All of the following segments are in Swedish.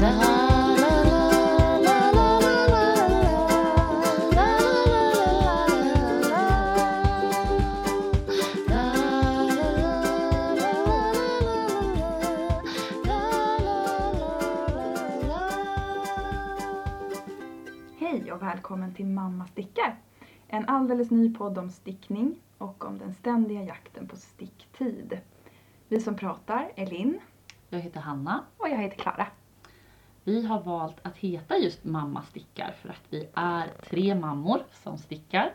Hej och välkommen till Mamma stickar. En alldeles ny podd om stickning och om den ständiga jakten på sticktid. Vi som pratar är Linn Jag heter Hanna. och jag heter Klara. Vi har valt att heta just Mamma stickar för att vi är tre mammor som stickar.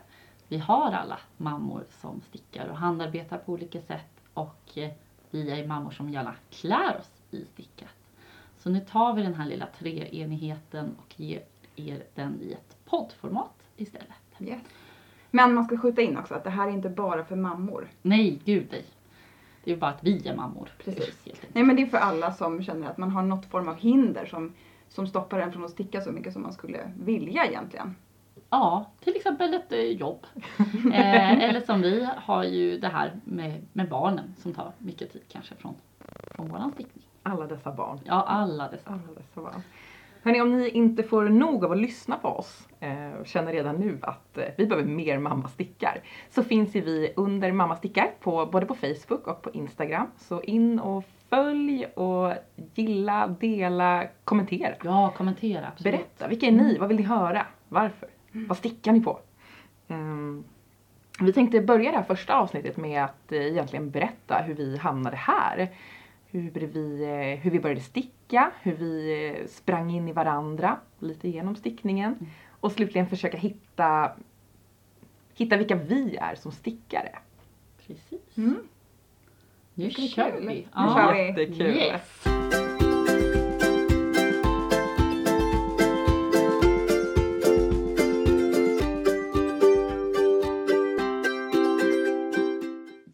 Vi har alla mammor som stickar och handarbetar på olika sätt och eh, vi är mammor som gärna klär oss i stickat. Så nu tar vi den här lilla treenigheten och ger er den i ett poddformat istället. Yes. Men man ska skjuta in också att det här är inte bara för mammor. Nej, gud nej. Det är ju bara att vi är mammor. Precis. Nej men det är för alla som känner att man har något form av hinder som, som stoppar en från att sticka så mycket som man skulle vilja egentligen. Ja, till exempel ett eh, jobb. Eh, eller som vi har ju det här med, med barnen som tar mycket tid kanske från, från våran stickning. Alla dessa barn. Ja, alla dessa. Alla dessa barn. Hörrni, om ni inte får nog av att lyssna på oss eh, och känner redan nu att eh, vi behöver mer Mamma stickar så finns ju vi under Mamma stickar på, både på Facebook och på Instagram. Så in och följ och gilla, dela, kommentera. Ja, kommentera. Absolut. Berätta, vilka är ni? Vad vill ni höra? Varför? Vad stickar ni på? Ehm, vi tänkte börja det här första avsnittet med att eh, egentligen berätta hur vi hamnade här. Hur vi, eh, hur vi började sticka, hur vi eh, sprang in i varandra lite genom stickningen. Och slutligen försöka hitta, hitta vilka vi är som stickare. Precis. Mm. Nu ska kör vi. Nu Ja. kör vi. Jättekul! Yes.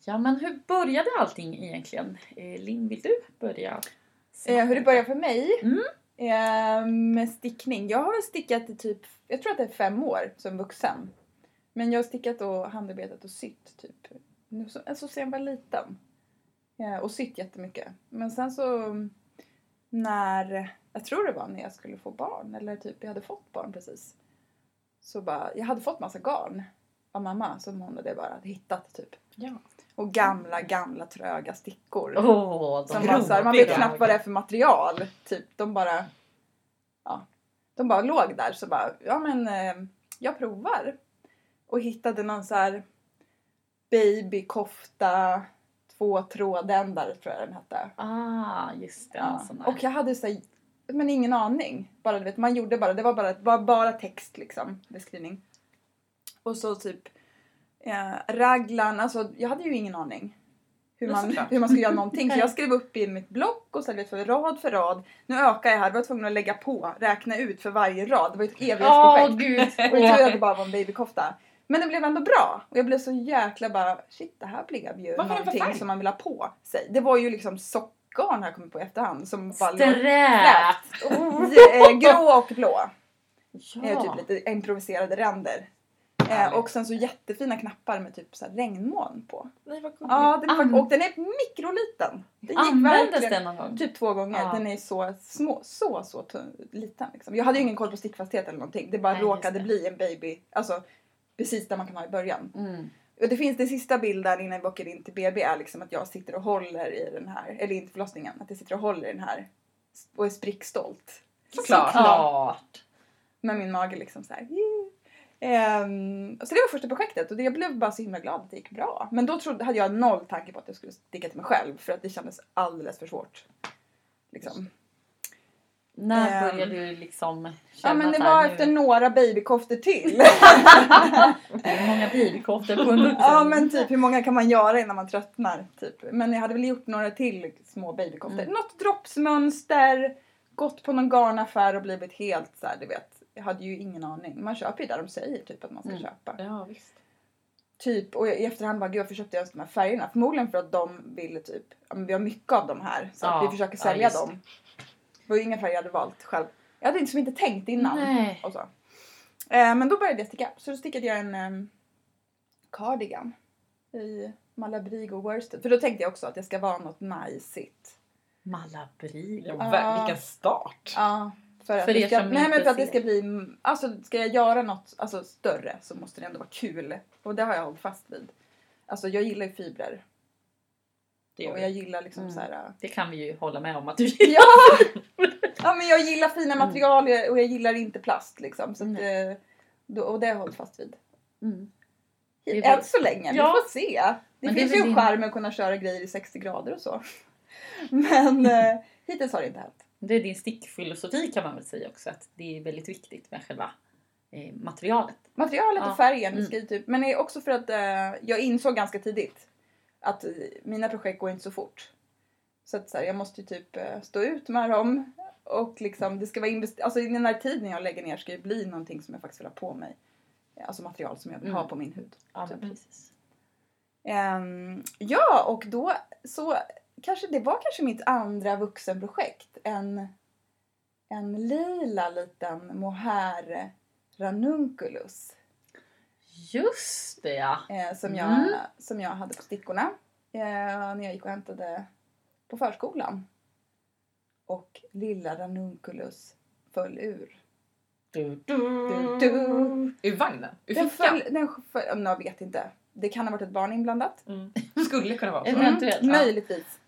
Ja, men hur började allting egentligen? Eh, Linn, vill du börja? Eh, hur det började för mig Mm. eh, med stickning. Jag har väl stickat i typ, jag tror att det är fem år som vuxen. Men jag har stickat och handarbetat och sytt typ, nu så- alltså sen jag var liten. Eh, och sytt jättemycket. Men sen så när, jag tror det var när jag skulle få barn eller typ jag hade fått barn precis. Så bara, jag hade fått massa garn av mamma som hon hade bara hade hittat typ. Ja. Och gamla, gamla tröga stickor. De Som bara så här, man vet knappt vad det är för material. Typ, de bara... Ja. De bara låg där så bara, ja men eh, jag provar. Och hittade någon så här babykofta, två trådändar tror jag den hette. Ah, just det. Ja. Och jag hade så här, men ingen aning. Bara du vet, man gjorde bara, det var bara, bara, bara text liksom, beskrivning. Och så typ eh, raglan, alltså jag hade ju ingen aning. Hur man, hur man skulle göra någonting. Så jag skrev upp i mitt block och så vet, för rad för rad. Nu ökar jag här, var jag tvungen att lägga på, räkna ut för varje rad. Det var ett evighetsprojekt. gud. Och jag trodde bara var en babykofta. Men det blev ändå bra. Och jag blev så jäkla bara, shit det här blev ju Vad var det för någonting som man vill ha på sig. Det var ju liksom sockgarn här kommit på i efterhand. Som låg Sträp! Eh, grå och blå. Eh, Ja. typ lite improviserade ränder. Eh, och sen så jättefina knappar med typ så här regnmoln på. Nej, vad gulligt. Ja, den är, An- och den är mikroliten. Den Användes den någon gång? Typ två gånger. Ja. Den är så små, så så tunn, liten liksom. Jag hade ju ingen koll på stickfasthet eller någonting. Det bara Nej, råkade det. bli en baby. Alltså precis där man kan ha i början. Mm. Och det finns den sista bilden innan vi åker in till BB är liksom att jag sitter och håller i den här, eller inte förlossningen, att jag sitter och håller i den här och är sprickstolt. Såklart. Såklart. Med min mage liksom så här. "Yeah." Ehm, så det var första projektet och jag blev bara så himla glad att det gick bra. Men då trodde, hade jag noll tanke på att jag skulle sticka till mig själv för att det kändes alldeles för svårt. Liksom. När Ehm. började du liksom Ja känna men det var nu- efter några babykoftor till. Är många babykoftor på en vuxen. ja men typ hur många kan man göra innan man tröttnar? Typ. Men jag hade väl gjort några till små babykoftor. Mm. Något droppsmönster, gått på någon garnaffär och blivit helt så här, du vet. Jag hade ju ingen aning. Man köper ju där de säger typ att man ska Mm. köpa. Ja, visst. Typ, och i efterhand bara, gud varför köpte jag ens de här färgerna? Förmodligen för att de ville typ, ja, vi har mycket av dem här så Ja, vi försöker ja, sälja just dem. Det var ju inga färger jag hade valt själv. Jag hade liksom inte tänkt innan. Nej. Och så. Eh, men då började jag sticka. Så då stickade jag en um, cardigan i Malabrigo worsted. För då tänkte jag också att det ska vara något najsigt. Malabri. Ja, Ja. ver- Vilken start! Ja. För att, För det ska, nej, men för att det ska bli, alltså ska jag göra något alltså, större så måste det ändå vara kul. Och det har jag hållit fast vid. Alltså jag gillar ju fibrer. Det, gör Och jag gillar liksom Mm. så här. det kan vi ju hålla med om att du Ja! ja men jag gillar fina Mm. material och jag- och jag gillar inte plast liksom. Så att, eh, då, och det har jag hållit fast vid. Mm. Det Än så länge, Ja. vi får se. Det Men det finns väl ju en charm med att kunna köra grejer i 60 grader och så. Men eh, hittills har det inte hänt. Det är din stickfilosofi kan man väl säga också att det är väldigt viktigt med själva eh, materialet. Materialet Ja. och färgen, Mm. ska ju typ, men det är också för att eh, jag insåg ganska tidigt att eh, mina projekt går inte så fort. Så att så här, jag måste ju typ eh, stå ut med dem och liksom det ska vara invest- alltså den här tiden jag lägger ner ska ju bli någonting som jag faktiskt vill ha på mig. Alltså material som jag vill ha Mm. på min hud. Ja, Typ. precis. Ehm, ja, och då så kanske det var kanske mitt andra vuxenprojekt. En, en lila liten mohair ranunculus Just det ja. eh, som, jag, Mm. som jag hade på stickorna eh, när jag gick och hämtade på förskolan. Och lilla ranunculus föll ur. Du, Du, du. Ur vagnen? Ur Den fickan? föll, den föll, jag vet inte. Det kan ha varit ett barn inblandat. Mm. Skulle kunna vara så. Mm. Ja. Möjligtvis.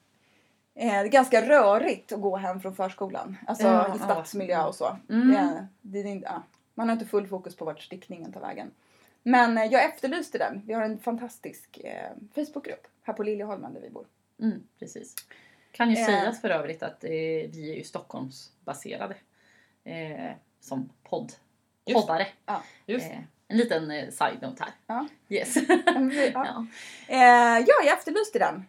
Eh, det är ganska rörigt att gå hem från förskolan. Alltså Ja, i stadsmiljö och så. Mm. Det, det, är inte- ja. Man har inte full fokus på vart stickningen tar vägen. Men eh, jag efterlyste den. Vi har en fantastisk eh, Facebookgrupp här på Liljeholmen där vi bor. Mm, precis. Kan ju Eh. sägas för övrigt att eh, vi är ju Stockholmsbaserade. Eh, som podd. Just. Poddare. Just Eh, en liten eh, side-note här. Ja. Yes. ja. ja. Ja, jag efterlyste den.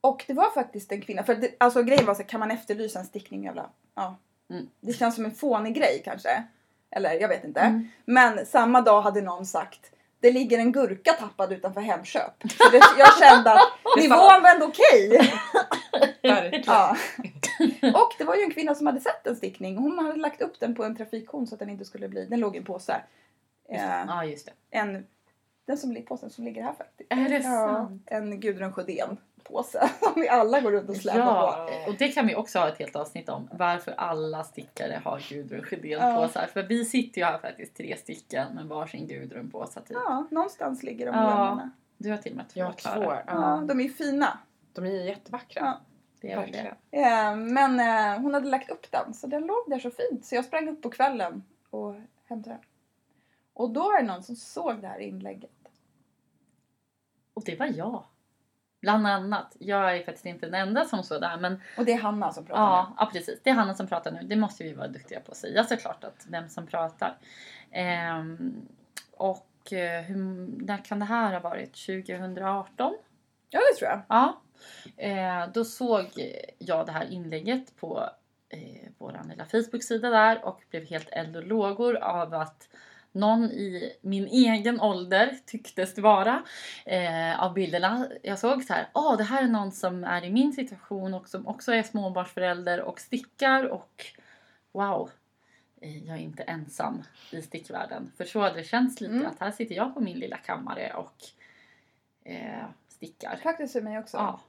Och det var faktiskt en kvinna. För det, alltså grejen var så kan man efterlysa en stickning jävla... Ja. Mm. Det känns som en fånig grej kanske. Eller jag vet inte. Mm. Men samma dag hade någon sagt det ligger en gurka tappad utanför Hemköp. Så det, jag kände att nivån var ändå okej. Verkligen. Ja. Och det var ju en kvinna som hade sett en stickning. Hon hade lagt upp den på en trafikkon så att den inte skulle bli... Den låg i en påse. Eh, ja, just det. en, den som, påsen som ligger här faktiskt. Är det ja, sant? En Gudrun Sjödén påse som vi alla går runt och släpar Ja, på. och det kan vi också ha ett helt avsnitt om. Varför alla stickare har Gudrun Sjödén Ja. För vi sitter ju här faktiskt tre stycken med varsin Gudrun påsa typ. Ja, någonstans ligger de Ja. gömmorna. Du har till och med två Jag två. Ja. Ja. de är fina. De är jättevackra. Ja. Det är det. Eh, men eh, hon hade lagt upp den så den låg där så fint. Så jag sprang upp på kvällen och hämtade den. Och då var det någon som såg det här inlägget. Och det var jag. Bland annat. Jag är faktiskt inte den enda som såg det här men Och det är Hanna som pratar Ja, ja, precis. Det är Hanna som pratar nu. Det måste vi vara duktiga på att säga såklart att vem som pratar. Ehm, och eh, hur, när kan det här ha varit? 2018? nu. Ja, det tror jag. Ja. Eh, då såg jag det här inlägget på eh, vår lilla Facebook-sida där och blev helt eld och lågor av att någon i min egen ålder tycktes det vara eh, av bilderna. Jag såg så här, åh det här är någon som är i min situation och som också är småbarnsförälder och stickar och wow, eh, jag är inte ensam i stickvärlden. För så hade det känts lite Mm. att här sitter jag på min lilla kammare och eh, stickar. Faktiskt för mig också. Ja.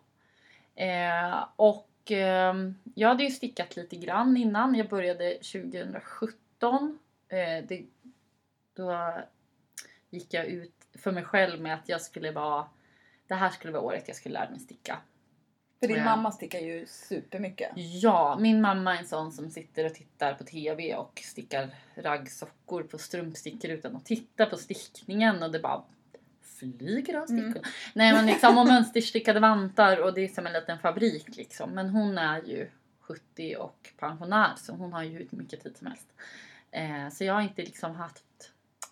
Eh, och ehm, jag hade ju stickat lite grann innan. Jag började 2017. Eh, det, då gick jag ut för mig själv med att jag skulle vara det här skulle vara året jag skulle lära mig sticka. För din Ja. mamma stickar ju supermycket. Ja, min mamma är en sån som sitter och tittar på TV och stickar raggsockor på strumpstickor utan att titta på stickningen och det bara flyger av stickor. Mm. Nej men liksom och mönsterstickade vantar och det är som en liten fabrik liksom. Men hon är ju 70 och pensionär så hon har ju hur mycket tid som helst. Eh, så jag har inte liksom haft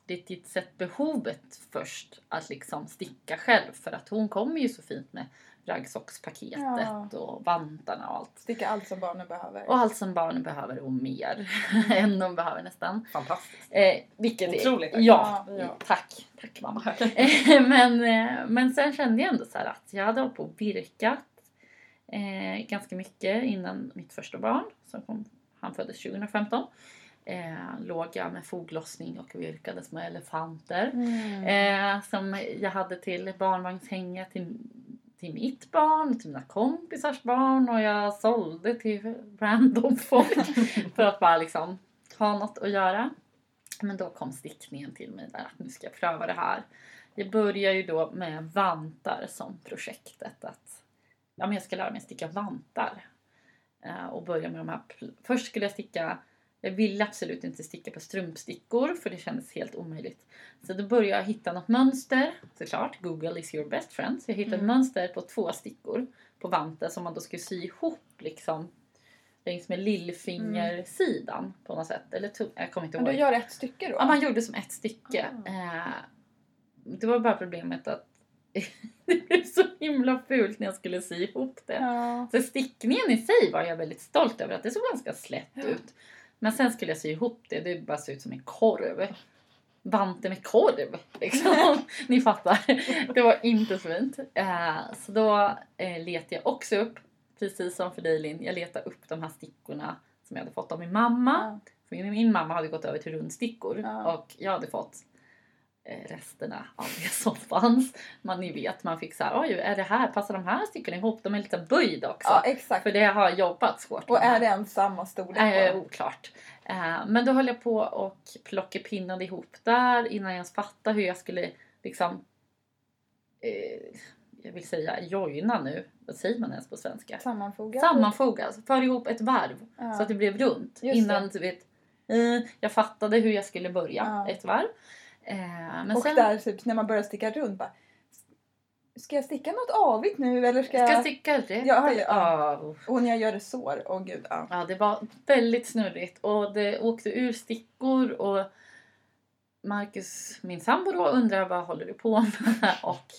riktigt sett behovet först att liksom sticka själv för att hon kommer ju så fint med raggsockspaketet Ja. och vantarna och allt. Sticka allt som barnen behöver. Och allt som barnen behöver och mer än de behöver nästan. Fantastiskt. Eh, vilket Otroligt är, tack. ja, Ja. tack. Tack mamma. Eh, men, eh, men sen kände jag ändå så här att jag hade hållit på och virkat eh, ganska mycket innan mitt första barn. Som kom, han föddes 2015. Eh, låg jag med foglossning och virkade små elefanter. Mm. Eh, som jag hade till barnvagnshänget, till till mitt barn, till mina kompisars barn och jag sålde till random folk för att bara liksom ha något att göra. Men då kom stickningen till mig där att nu ska jag pröva det här. Jag börjar ju då med vantar som projektet. Att ja, men jag ska lära mig sticka vantar. Eh, och börja med de här. Först skulle jag sticka jag ville absolut inte sticka på strumpstickor för det kändes helt omöjligt. Så då började jag hitta något mönster. Såklart, Google is your best friend. Så jag hittade ett Mm. mönster på två stickor på vanten som man då skulle sy ihop liksom längs med lillfingersidan på något sätt. Eller jag kommer inte Men ihåg. du gör ett stycke då? Ja, man gjorde som ett stycke. Ah. Eh, det var bara problemet att det blev så himla fult när jag skulle sy ihop det. Ja. Så stickningen i sig var jag väldigt stolt över att det såg ganska slätt Ja. ut. Men sen skulle jag sy ihop det, det bara såg ut som en korv. Vanten med korv liksom. Ni fattar. Det var inte så fint. Eh, så då eh, letade jag också upp, precis som för dig Linn, jag letade upp de här stickorna som jag hade fått av min mamma. För min mamma hade gått över till rundstickor och jag hade fått resterna av det som fanns. Man ni vet, man fick så här, oj är det här, passar de här stickorna ihop? De är lite böjda också. ja, exakt. För det har jobbat svårt. Och är det ens samma storlek? Eh, oklart. Eh, men då höll jag på och plockepinnade ihop där innan jag ens fattade hur jag skulle liksom eh, jag vill säga joina nu. Vad säger man ens på svenska? Sammanfoga, alltså för ihop ett varv Ja. så att det blev runt. Just innan det. du vet, eh, jag fattade hur jag skulle börja Ja. ett varv. Eh, och sen där typ när man börjar sticka runt bara Ska jag sticka något avigt nu eller ska ska jag... jag sticka rätt. Ja, ja, ja. Ja, Och när jag gör det sår, åh gud. Ja. Ja, det var väldigt snurrigt och det åkte ur stickor och Marcus, min sambo då, undrar vad håller du på med? Och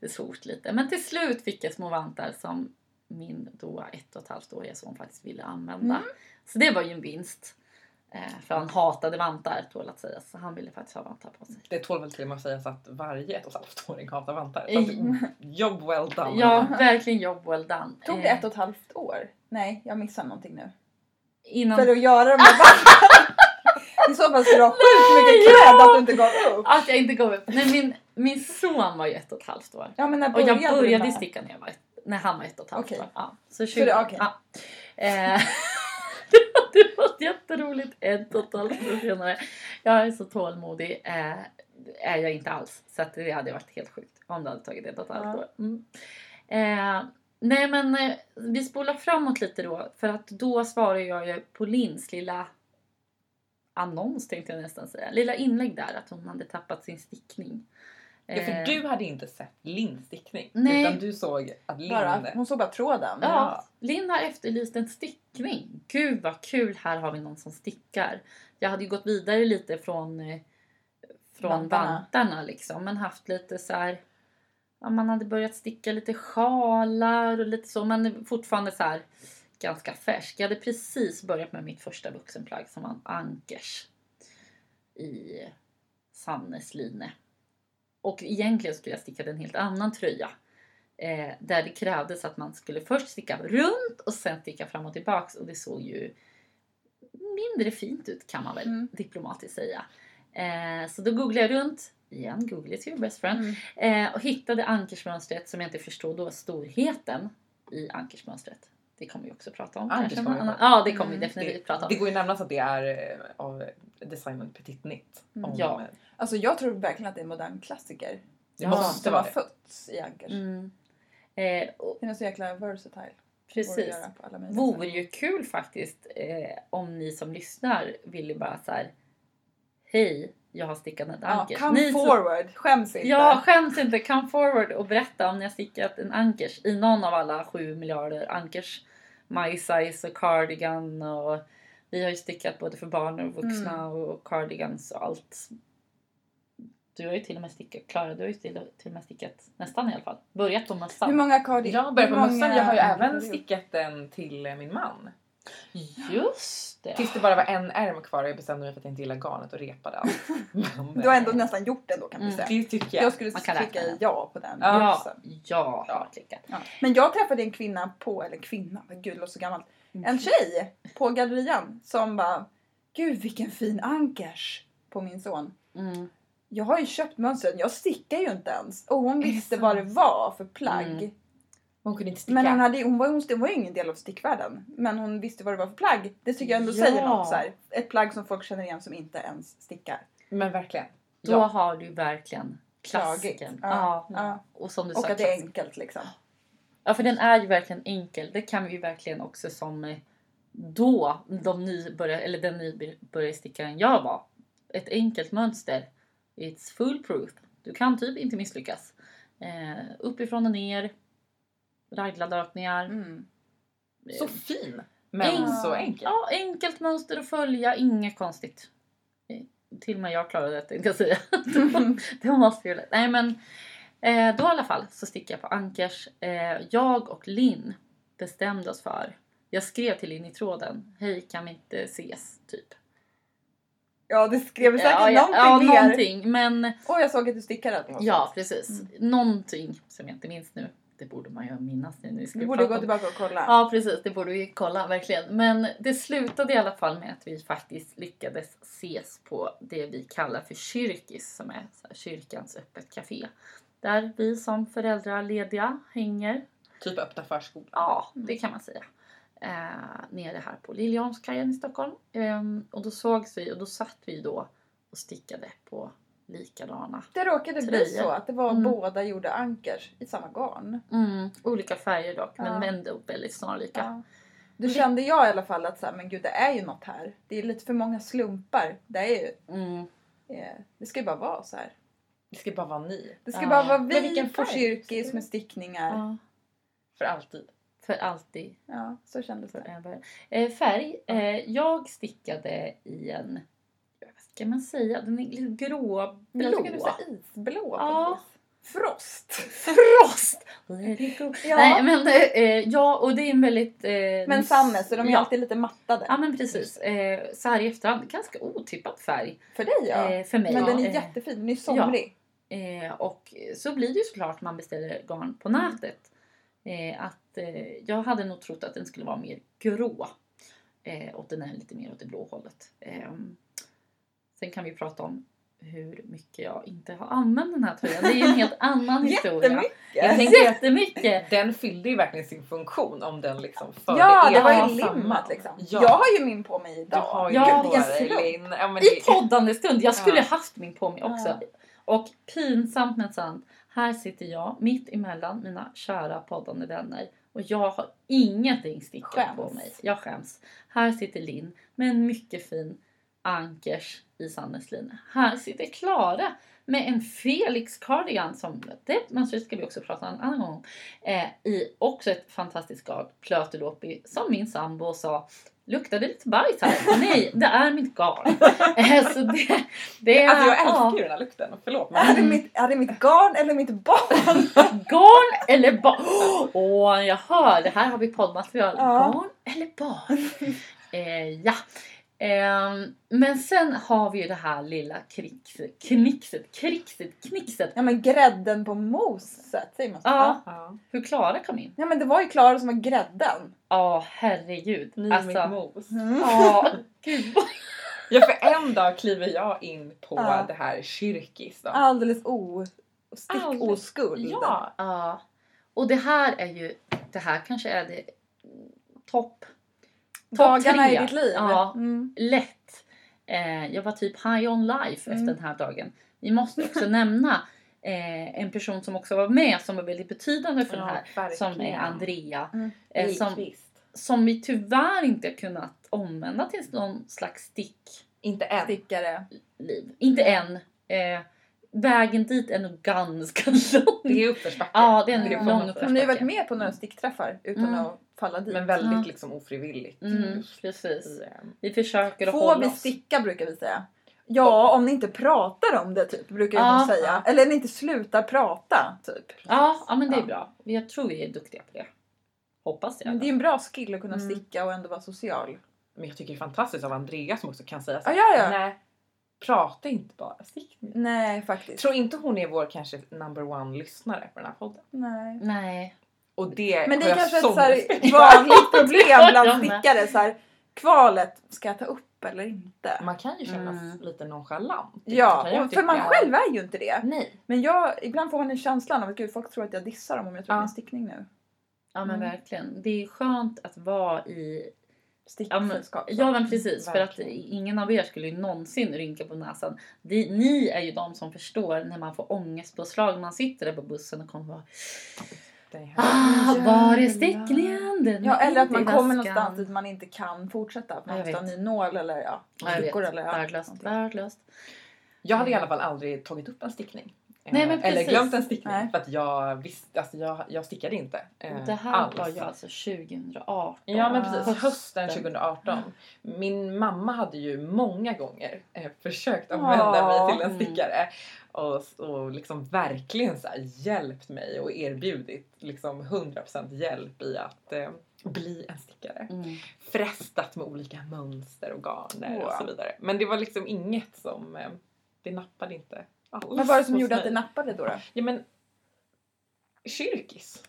det svort lite. Men till slut fick jag små vantar som min då ett och ett halvt åriga son faktiskt ville använda. Mm. Så det var ju en vinst. Eh, för han hatade vantar tål att säga. Så han ville faktiskt ha vantar på sig. Det tål väl till och med att sägas att varje ett och ett halvt åring hatar vantar. Jobb well done. Ja, verkligen jobb well done. Tog det Eh, ett och ett halvt år? Nej, jag missar någonting nu. innan... För att göra de här vantarna. I så fall ska du ha sjukt mycket cred att du inte gav upp. Att jag inte gav upp. Nej, min, min son var ju ett och ett halvt år. Ja, men när Och började jag började sticka när, jag var ett, när han var ett och ett halvt Okej. år. Ja, så 20, Så det- okej. ja. Eh, det, var, det var jätteroligt ett och ett halvt år senare. Jag är så tålmodig. Eh, är jag inte alls. Så att det hade varit helt sjukt om det hade tagit ett och ett halvt år. Mm. Eh, nej men eh, vi spolar framåt lite då. För att då svarar jag ju på Linns lilla annons tänkte jag nästan säga. Lilla inlägg där att hon hade tappat sin stickning. Ja, för Eh, du hade inte sett Linns stickning. Nej. Utan du såg att Linn... Bara, hon såg bara tråden. Ja, Linn har efterlyst en stickning. Gud vad kul, här har vi någon som stickar. Jag hade ju gått vidare lite från, eh, från Vantarna. vantarna. liksom. Men haft lite så här... Ja, man hade börjat sticka lite sjalar och lite så. Men fortfarande så här ganska färsk. Jag hade precis börjat med mitt första vuxenplagg som var ankers. I Sannes line. Och egentligen skulle jag sticka en helt annan tröja. Eh, där det krävdes att man skulle först sticka runt och sen sticka fram och tillbaks. Och det såg ju mindre fint ut kan man väl Mm. diplomatiskt säga. Eh, så då googlade jag runt. Igen, Google is your best friend. Mm. Eh, och hittade ankersmönstret som jag inte förstod då storheten i ankersmönstret. Det kommer vi också prata om. Ankers kanske. Ja, det kommer Mm, vi definitivt prata om. Det går ju nämnas att det är eh, av designen Petit Knit. Mm. Om- Ja. Alltså jag tror verkligen att det är en modern klassiker. Det Ja, måste som vara det. fötts i ankers. Mm. Eh, och Den är så jäkla versatile. Precis. göra på alla möjliga Vore ju kul faktiskt eh, om ni som lyssnar ville bara så här. Hej, jag har stickat ett Ja, ankers. come Ni som- forward, skäms inte. Ja, skäms inte. Come forward och berätta om ni har stickat en ankers i någon av alla sju miljarder ankers. My size och cardigan och vi har ju stickat både för barn och vuxna Mm. och cardigans och allt. Du har ju till och med stickat, Klara, du har ju till, till och med stickat nästan i alla fall. Börjat på Hur mössan. många cardi- Jag börjar på hur många mössan. Jag har ju även har stickat den till eh, min man. Just det. Tills det bara var en ärm kvar och jag bestämde mig för att jag inte gillar garnet och repade allt. Du har ändå nästan gjort det då kan vi Mm. säga. Det tycker jag. Jag skulle Man klicka ja på den. Ja, också. ja, jag har klickat. Ja. Men jag träffade en kvinna på, eller kvinna, vad gud det låter så gammalt. En tjej på gallerian som bara Gud vilken fin ankers på min son. Mm. Jag har ju köpt mönstret, jag stickar ju inte ens. Och hon visste vad det var för plagg. Mm. Hon kunde inte sticka. Men hon, hade, hon, var, hon, hon var ju ingen del av stickvärlden. Men hon visste vad det var för plagg. Det tycker jag ändå Ja. säger något. Så här. Ett plagg som folk känner igen som inte ens stickar. Men verkligen. Då Ja. har du verkligen klassiken. Ja, Ja. Och som du Och sa, att det är enkelt liksom. Ja, för den är ju verkligen enkel. Det kan vi ju verkligen också som eh, då, de nybörjar, eller den nybörjarstickaren jag var. Ett enkelt mönster. It's foolproof. Du kan typ inte misslyckas. Eh, uppifrån och ner. Raglarlöpningar. Mm. Så fin. Men Enk- så enkel. Ja, enkelt mönster att följa, inget konstigt. Eh, Till och med jag klarade det tänkte jag säga. det ju lätt. Nej men eh, då i alla fall så sticker jag på Ankers. Eh, jag och Linn bestämde oss för. Jag skrev till Linn i tråden. Hej kan vi inte ses? Typ. Ja, det skrev säkert ja, ja, någonting ja, mer. någonting. Men Åh, jag såg att du stickade. ja precis. Någonting som jag inte minns nu. Det borde man ju minnas nu när vi ska Du borde gå tillbaka och kolla. Ja precis, det borde vi kolla verkligen. Men det slutade i alla fall med att vi faktiskt lyckades ses på det vi kallar för kyrkis som är kyrkans öppet café. Där vi som föräldralediga hänger. Typ öppna förskolan. Ja, det kan man säga. Eh, nere här på Liljeholmskajen i Stockholm. Ehm, och då sågs vi och då satt vi då och stickade på likadana. Det råkade bli Tröjor. så att det var Mm. båda gjorde ankers i samma garn. Mm, olika färger dock, Ja. men ändå väldigt snarlika. Ja. Då kände jag i alla fall att så här, men gud det är ju något här. Det är lite för många slumpar. Det är ju, Mm. eh, det ska ju bara vara så här. Det ska bara vara ni. Det ska Ja. bara vara Men vi vilken på kyrkis med stickningar. Ja, Ja, För alltid. för alltid. så kändes det. Eh, färg. Eh, jag stickade i en, vad ska man säga, den är lite gråblå. Jag tycker du är isblå Ja. Frost! Frost! Let it go. Ja. Nej men eh, ja och det är en väldigt... Eh, Men Sanne, så de är ja. alltid lite mattade. Ja men precis. Eh, så här i efterhand, ganska otippad färg För dig ja. eh, för mig. men den är jättefin, den är somrig. Eh, och så blir det ju såklart man beställer garn på nätet. Eh, att eh, jag hade nog trott att den skulle vara mer grå. Eh, och den är lite mer åt det blå hållet. Eh, sen kan vi prata om hur mycket jag inte har använt den här tröjan. Det är ju en helt annan historia. Jättemycket! Jag tänker- Jättemycket! Den fyllde ju verkligen sin funktion om den liksom förde Ja, er det var ju samman. limmat liksom. Ja. Jag har ju min på mig Du idag. har ju Ja, på vilken dig. Linn. Ja, men I poddande stund. Jag skulle Ja. haft min på mig också. Ja. Och pinsamt men sant. Här sitter jag mitt emellan mina kära poddande vänner. Och jag har ingenting stickat på mig. Jag skäms. Här sitter Linn med en mycket fin ankers i Sannes linne. Här sitter Klara med en Felix cardigan som det mönstret ska vi också prata en annan gång. Eh, I också ett fantastiskt garn, Plötelopi, som min sambo sa Luktar det lite bajs här? Nej, det är mitt garn. Eh, så det, det är, alltså jag ja. älskar ju den här lukten. Förlåt. Men Är det, mitt, är det mitt garn eller mitt barn? Garn eller barn? Åh, jag hör. Det här har vi poddmaterial. Ja. Garn eller barn? Eh, ja. Ehm, men sen har vi ju det här lilla krixet, knixet, krixet, knixet. Ja men grädden på moset, säger man så? Ja. ja. Hur Klara kom in. Ja men det var ju Klara som var grädden. Ja, herregud. Ni är Alltså, mitt mos. ja, gud. vad- Ja för en dag kliver jag in på Ja. det här kyrkis då. Alldeles o... Stick Alldeles- oskuld. Ja. Ja. Och det här är ju, det här kanske är det topp. Dagarna i ditt liv. Ja, Mm. lätt. Eh, jag var typ high on life Mm. efter den här dagen. Vi måste också nämna eh, en person som också var med som var väldigt betydande för Ja, det här. verkligen. Som är Andrea. Mm. Eh, som, som vi tyvärr inte har kunnat omvända till någon slags stickliv. Inte än. Stickare. Inte än. Eh, vägen dit är nog ganska lång. Det är uppförsbacke. Ja, det är en Det lång uppförsbacke. Hon har ju varit med på några stickträffar utan Mm. att falla dit. Men väldigt Ja. liksom ofrivilligt. Mm, precis. Eh, Vi försöker att Får hålla oss. sticka brukar vi säga. Ja, om ni inte pratar om det typ, brukar Ja, hon säga. Eller ni inte slutar prata, typ. Ja, ja, men det är bra. Jag tror vi är duktiga på det. Hoppas jag. Men det är en bra skill att kunna Mm. sticka och ändå vara social. Men jag tycker det är fantastiskt av Andrea som också kan säga så här, ja, ja. Nej, prata inte bara, stick nu. Nej, faktiskt. Tror inte hon är vår kanske number one lyssnare på den här podden. Nej. Nej. Och det Men det är kanske ett så här vanligt problem bland stickare. Så här, kvalet, ska jag ta upp eller inte? Man kan ju kännas Mm. lite nonchalant. Ja, och för man själv är ju inte det. Nej. Men jag, ibland får man en känsla av att gud, folk tror att jag dissar dem om jag tror Ja. det är en stickning nu. Ja men Mm. verkligen. Det är skönt att vara i... Sticksällskap. ja, men precis. För att Verkligen. ingen av er skulle ju någonsin rynka på näsan. De, ni är ju de som förstår när man får ångestpåslag. Man sitter där på bussen och kommer vara Det Ah, var är stickningen? Den Ja, eller att man kommer väskan." någonstans dit man inte kan fortsätta. Att man måste ha vet. ny nål eller ja, stickor eller ja. Värdelöst. Jag hade i alla fall aldrig tagit upp en stickning. Nej, Eh, men Eller precis. glömt en stickning. Nej. för att jag visste, alltså jag, jag stickade inte. eh, det här alls. var ju alltså 2018. Ja men precis, hösten Hösten. 2018. Min mamma hade ju många gånger eh, försökt använda Ah. mig till en Mm. stickare. Och, och liksom verkligen så hjälpt mig och erbjudit liksom 100% hjälp i att eh, bli en stickare. Mm. Frestat med olika mönster och garner och Wow. så vidare. Men det var liksom inget som, eh, det nappade inte alls Vad var det som gjorde mig. att det nappade då? då? Ja men, kyrkis.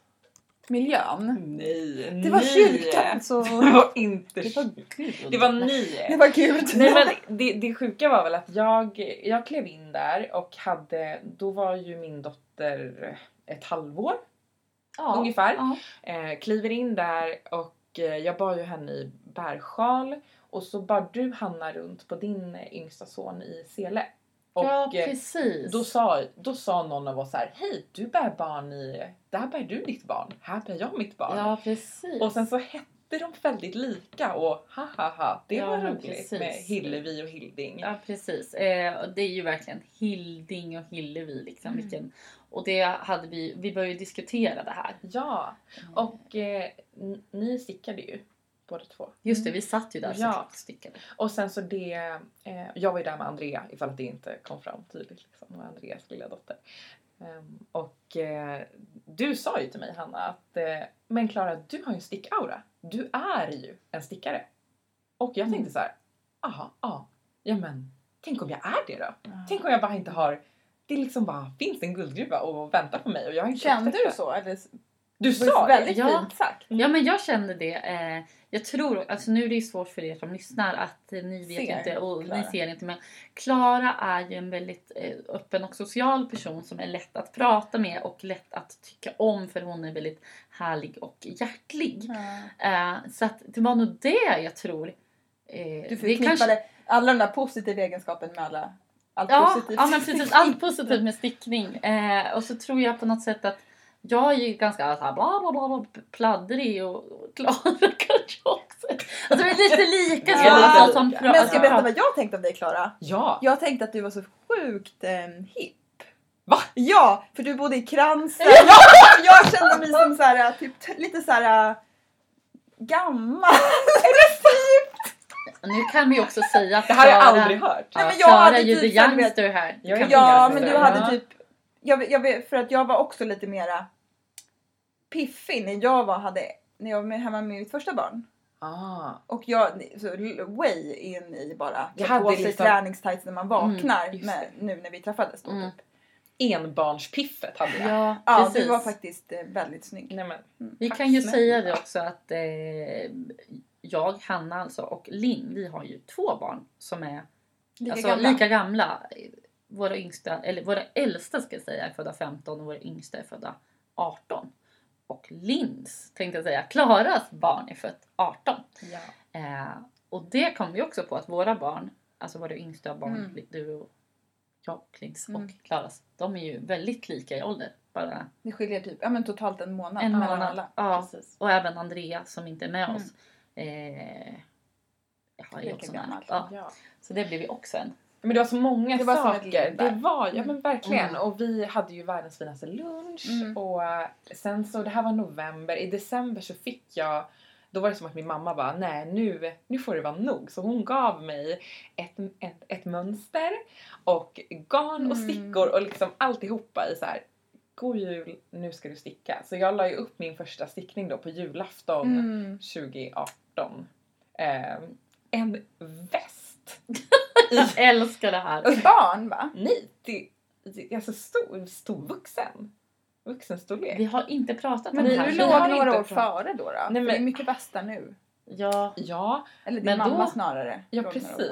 Miljön? Nej, Det var kyrkan så... Det var inte Det var gud. Det var ni. Det var gud. Nej men det, det sjuka var väl att jag, jag klev in där och hade, då var ju min dotter ett halvår ja. ungefär. Ja. Eh, kliver in där och eh, jag bar ju henne i bärsjal och så bar du Hanna runt på din yngsta son i sele. Och ja, eh, precis. då sa, då sa någon av oss så här, hej du bär barn i, där bär du ditt barn, här bär jag mitt barn. Ja, precis. Och sen så hette de väldigt lika och ha ha ha, det Ja, var roligt precis. med Hillevi och Hilding. Ja, precis. Eh, och det är ju verkligen Hilding och Hillevi. Liksom, Mm. vilken, och det hade vi, vi började ju diskutera det här. Ja, och eh, ni stickade ju båda två. Just det, vi satt ju där Ja. och stickade. Och sen så det, eh, jag var ju där med Andrea ifall att det inte kom fram tydligt liksom, med Andreas lilla dotter. Ehm, och eh, du sa ju till mig Hanna att eh, men Klara du har ju en stickaura. Du är ju en stickare. Och jag tänkte Mm. så här, aha, ja, ja men tänk om jag är det då? Ja. Tänk om jag bara inte har, det liksom bara finns en guldgruva och väntar på mig och jag har inte Kände du det. så? Eller? Du Det sa väldigt det? Ja. fint sagt. Ja men jag kände det. Eh, jag tror, alltså nu är det ju svårt för er som lyssnar att ni vet Ser inte och Klara. ni ser inte men Klara är ju en väldigt eh, öppen och social person som är lätt att prata med och lätt att tycka om för hon är väldigt härlig och hjärtlig. Eh, så att det var nog det jag tror. Eh, Du förknippade alla de där positiva egenskaperna med alla. Allt Ja, positivt. ja men precis. Allt positivt med stickning. Eh, och så tror jag på något sätt att jag är ju ganska så här bla bla bla, bla pladdrig och och Klara kanske också. Alltså vi är lite lika. Ja, ska jag lika. som Men Men ska jag berätta ja. vad jag tänkte om dig Klara? Ja! Jag tänkte att du var så sjukt eh, hipp. Va? Ja, för du bodde i Kransen. jag, jag kände mig som så här, typ t- lite så här äh, gammal. Nu kan vi också säga att Det här har jag aldrig hört. Nej, men Ja, jag Klara hade är ju typ the youngster här. Jag Ja, men du Ja. hade typ... Jag, jag, för att jag var också lite mera piffig när jag var, hade, när jag var med, hemma med mitt första barn. Ah. Och jag, så way in i bara Jag hade på sig liksom- träningstights när man vaknar Mm, med, nu när vi träffades då. Mm. Typ. Enbarnspiffet hade jag. Ja, Ja, precis. du var faktiskt eh, väldigt snygg. Nej, men, Vi Tack kan ju snälla. säga det också att eh, jag, Hanna alltså och Linn, vi har ju två barn som är Lika alltså, gamla. lika gamla. Våra yngsta, eller våra äldsta ska jag säga är födda 15 och våra yngsta är födda 18. Och Linns, tänkte jag säga, Klaras barn är fött 18. ja. Eh, och det kom vi också på att våra barn, alltså våra yngsta barn, Mm. du och jag, Klins Mm. och Klaras, de är ju väldigt lika i ålder. Bara Det skiljer typ ja, men totalt en månad en mellan månad. alla. Ja, Precis. och även Andrea som inte är med Mm. oss. Eh, jag är Lika också gammal. Ja, Ja. så det blev ju också en. Men det var så många Det saker. det var, ja men Mm. verkligen. Mm. Och vi hade ju världens finaste lunch. Mm. Och eh, sen så, det här var november. I december så fick jag då var det som att min mamma bara, nej nu, nu får det vara nog. Så hon gav mig ett, ett, ett mönster och garn och Mm. stickor och liksom alltihopa i så här. God jul, nu ska du sticka. Så jag la ju upp min första stickning då på julafton Mm. 2018. Eh, en väst. Jag älskar det här. Och barn va? Nej, det, det är alltså stor, stor vuxen. Vuxenstorlek. Vi har inte pratat Men om du det här. låg vi har några år före då. då. Nej, men- Det är mycket bästa nu. Ja, Ja, Eller din Men då- mamma snarare. ja låg precis.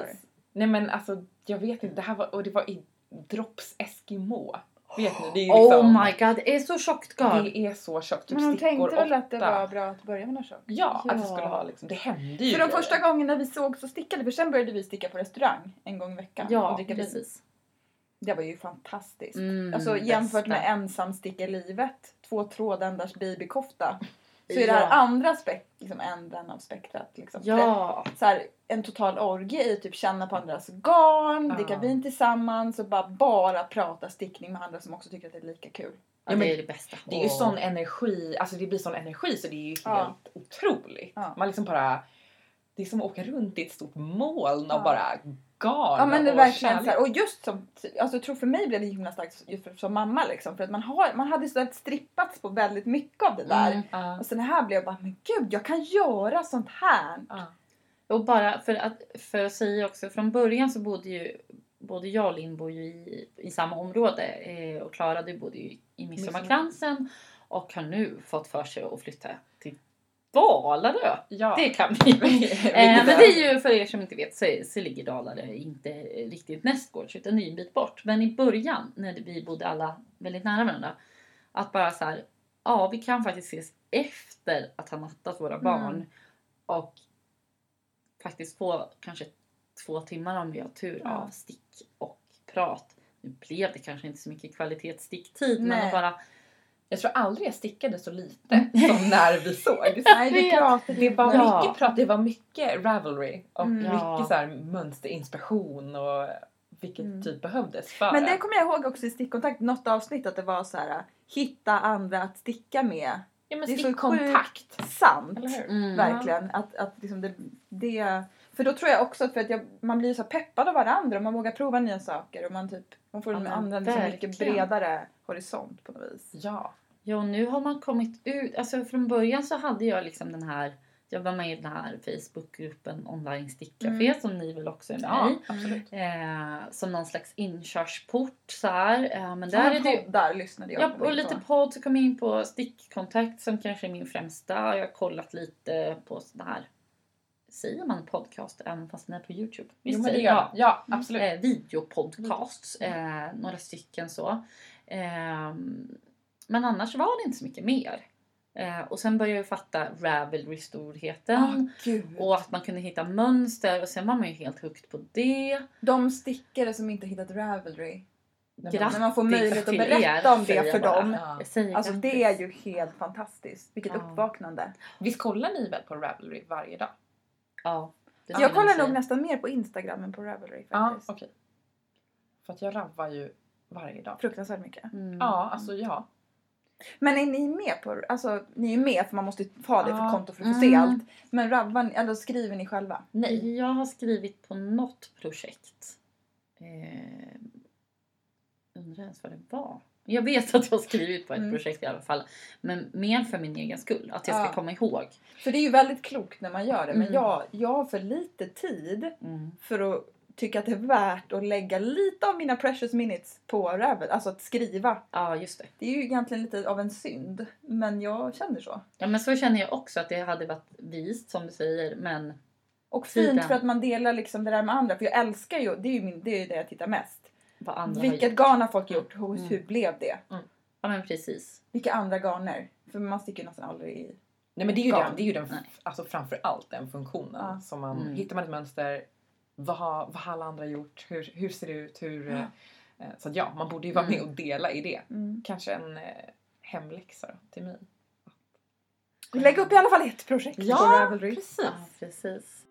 Nej men alltså jag vet inte, det här var, och det var i Drops Eskimo. Vet ni? Det är ju liksom, Oh my god, det är så tjockt garn. Det är så tjockt. Typ Men hon stickor tänkte väl att det åtta. var bra att börja med något tjockt? Ja, att det Ja. skulle ha liksom, det hände ju För de första gångerna vi såg så stickade, för sen började vi sticka på restaurang en gång i veckan. och Ja, vin. precis. Det var ju fantastiskt. Mm, alltså jämfört bästa. med ensamstickarlivet, två trådändars babykofta. Så är det Ja. här andra spek- liksom änden av spektrat. Liksom. Ja. så här, en total orgie i typ känna på andras garn, Ja. dricka vin tillsammans och bara, bara prata stickning med andra som också tycker att det är lika kul. ja, men det är det bästa. Det är ju sån energi, alltså det blir sån energi så det är ju helt Ja. otroligt. Ja. Man liksom bara, det är som att åka runt i ett stort moln Ja. bara garn Ja men det och verkligen så här, och just som, alltså jag tror för mig blev det himla starkt just för, som mamma liksom. För att man, har, man hade så här strippats på väldigt mycket av det där. Mm. Ja. Och sen här blev jag bara, men gud jag kan göra sånt här. Ja. Och bara för att, för att säga också, från början så bodde ju både jag och Linn bor ju i, i samma område eh, och Klara du bodde ju i Midsommarkransen och har nu fått för sig att flytta till Dalarö. Ja. Det kan vi. Eh, men det är ju för er som inte vet så, så ligger Dalarö inte riktigt nästgårds utan det är en bit bort. Men i början när vi bodde alla väldigt nära varandra att bara så här, ja vi kan faktiskt ses efter att ha nattat våra barn och faktiskt få kanske två timmar om vi har tur Ja. av stick och prat. Nu blev det kanske inte så mycket kvalitetsticktid men att bara Jag tror aldrig jag stickade så lite som när vi såg. Nej det pratade Det var Ja. mycket prat, det var mycket ravelry och Mm. mycket Ja. så här mönsterinspiration och vilket Mm. typ behövdes för Men det kommer jag ihåg också i stickkontakt, något avsnitt att det var så här hitta andra att sticka med. ja, men det är så stickkontakt. Sant. Mm, Verkligen. Att, att liksom det, det, för då tror jag också att, för att jag, man blir så peppad av varandra och man vågar prova nya saker och man, typ, man får Ja, en men andra liksom mycket bredare horisont på något vis. Ja. Ja, nu har man kommit ut. Alltså från början så hade jag liksom den här. Jag var med i den här Facebookgruppen Online Stickcafé Mm. som ni väl också är med ja, i. absolut. Eh, som någon slags inkörsport så här. Eh, men Där där är det Där lyssnade jag Ja, och lite podd så kom jag in på stickkontakt som kanske är min främsta. Jag har kollat lite på sådana här, säger man podcast även fast den är på Youtube? Jo, men det gör jag. Ja, absolut. Eh, videopodcasts, eh, några stycken så. Men annars var det inte så mycket mer. Eh, och sen började jag fatta Ravelry-storheten. Gud. Och att man kunde hitta mönster och sen var man ju helt hooked på det. De stickare som inte hittat Ravelry. Men- Grattis När man får möjlighet att berätta er, om det för bara. dem. Ja. Alltså grattis. det är ju helt fantastiskt. Vilket Ja. uppvaknande. Visst kollar ni väl på Ravelry varje dag? Ja, det jag kollar nog nästan mer på Instagram än på Ravelry Ja, faktiskt. okej. För att jag rabbar ju varje dag. Fruktansvärt mycket. Mm. Ja, alltså ja. Men är ni med på, alltså ni är med för man måste ha det för Ja. konto för att få se Mm. allt. Men rabbar ni, eller skriver ni själva? Nej. Jag har skrivit på något projekt. Eh, undrar ens vad det var. Jag vet att jag har skrivit på ett Mm. projekt i alla fall. Men mer för min egen skull. Att jag ska Ja. komma ihåg. För det är ju väldigt klokt när man gör det. Men Mm. jag, jag har för lite tid Mm. för att tycka att det är värt att lägga lite av mina precious minutes på Ravel. Alltså att skriva. Ja, just det. Det är ju egentligen lite av en synd. Men jag känner så. Ja, men så känner jag också att det hade varit vist som du säger. Men Och fint Tiden. för att man delar liksom det där med andra. För jag älskar ju, det är ju, min, det, är ju det jag tittar mest. vad andra har Vilket gjort. garn har folk gjort? Hur, Mm. hur blev det? Ja, men precis. Vilka andra garner? För man sticker ju nästan aldrig i. Nej men det är ju Garn. den, det är ju den alltså framför allt den funktionen. Ja. Som man, Mm. Hittar man ett mönster, vad har, vad har alla andra gjort? Hur, hur ser det ut? Hur, Ja. eh, så att ja, man borde ju vara Mm. med och dela i det. Mm. Kanske en eh, hemläxa till mig. Lägg upp i alla fall ett projekt på Ravelry. precis. Ja, precis.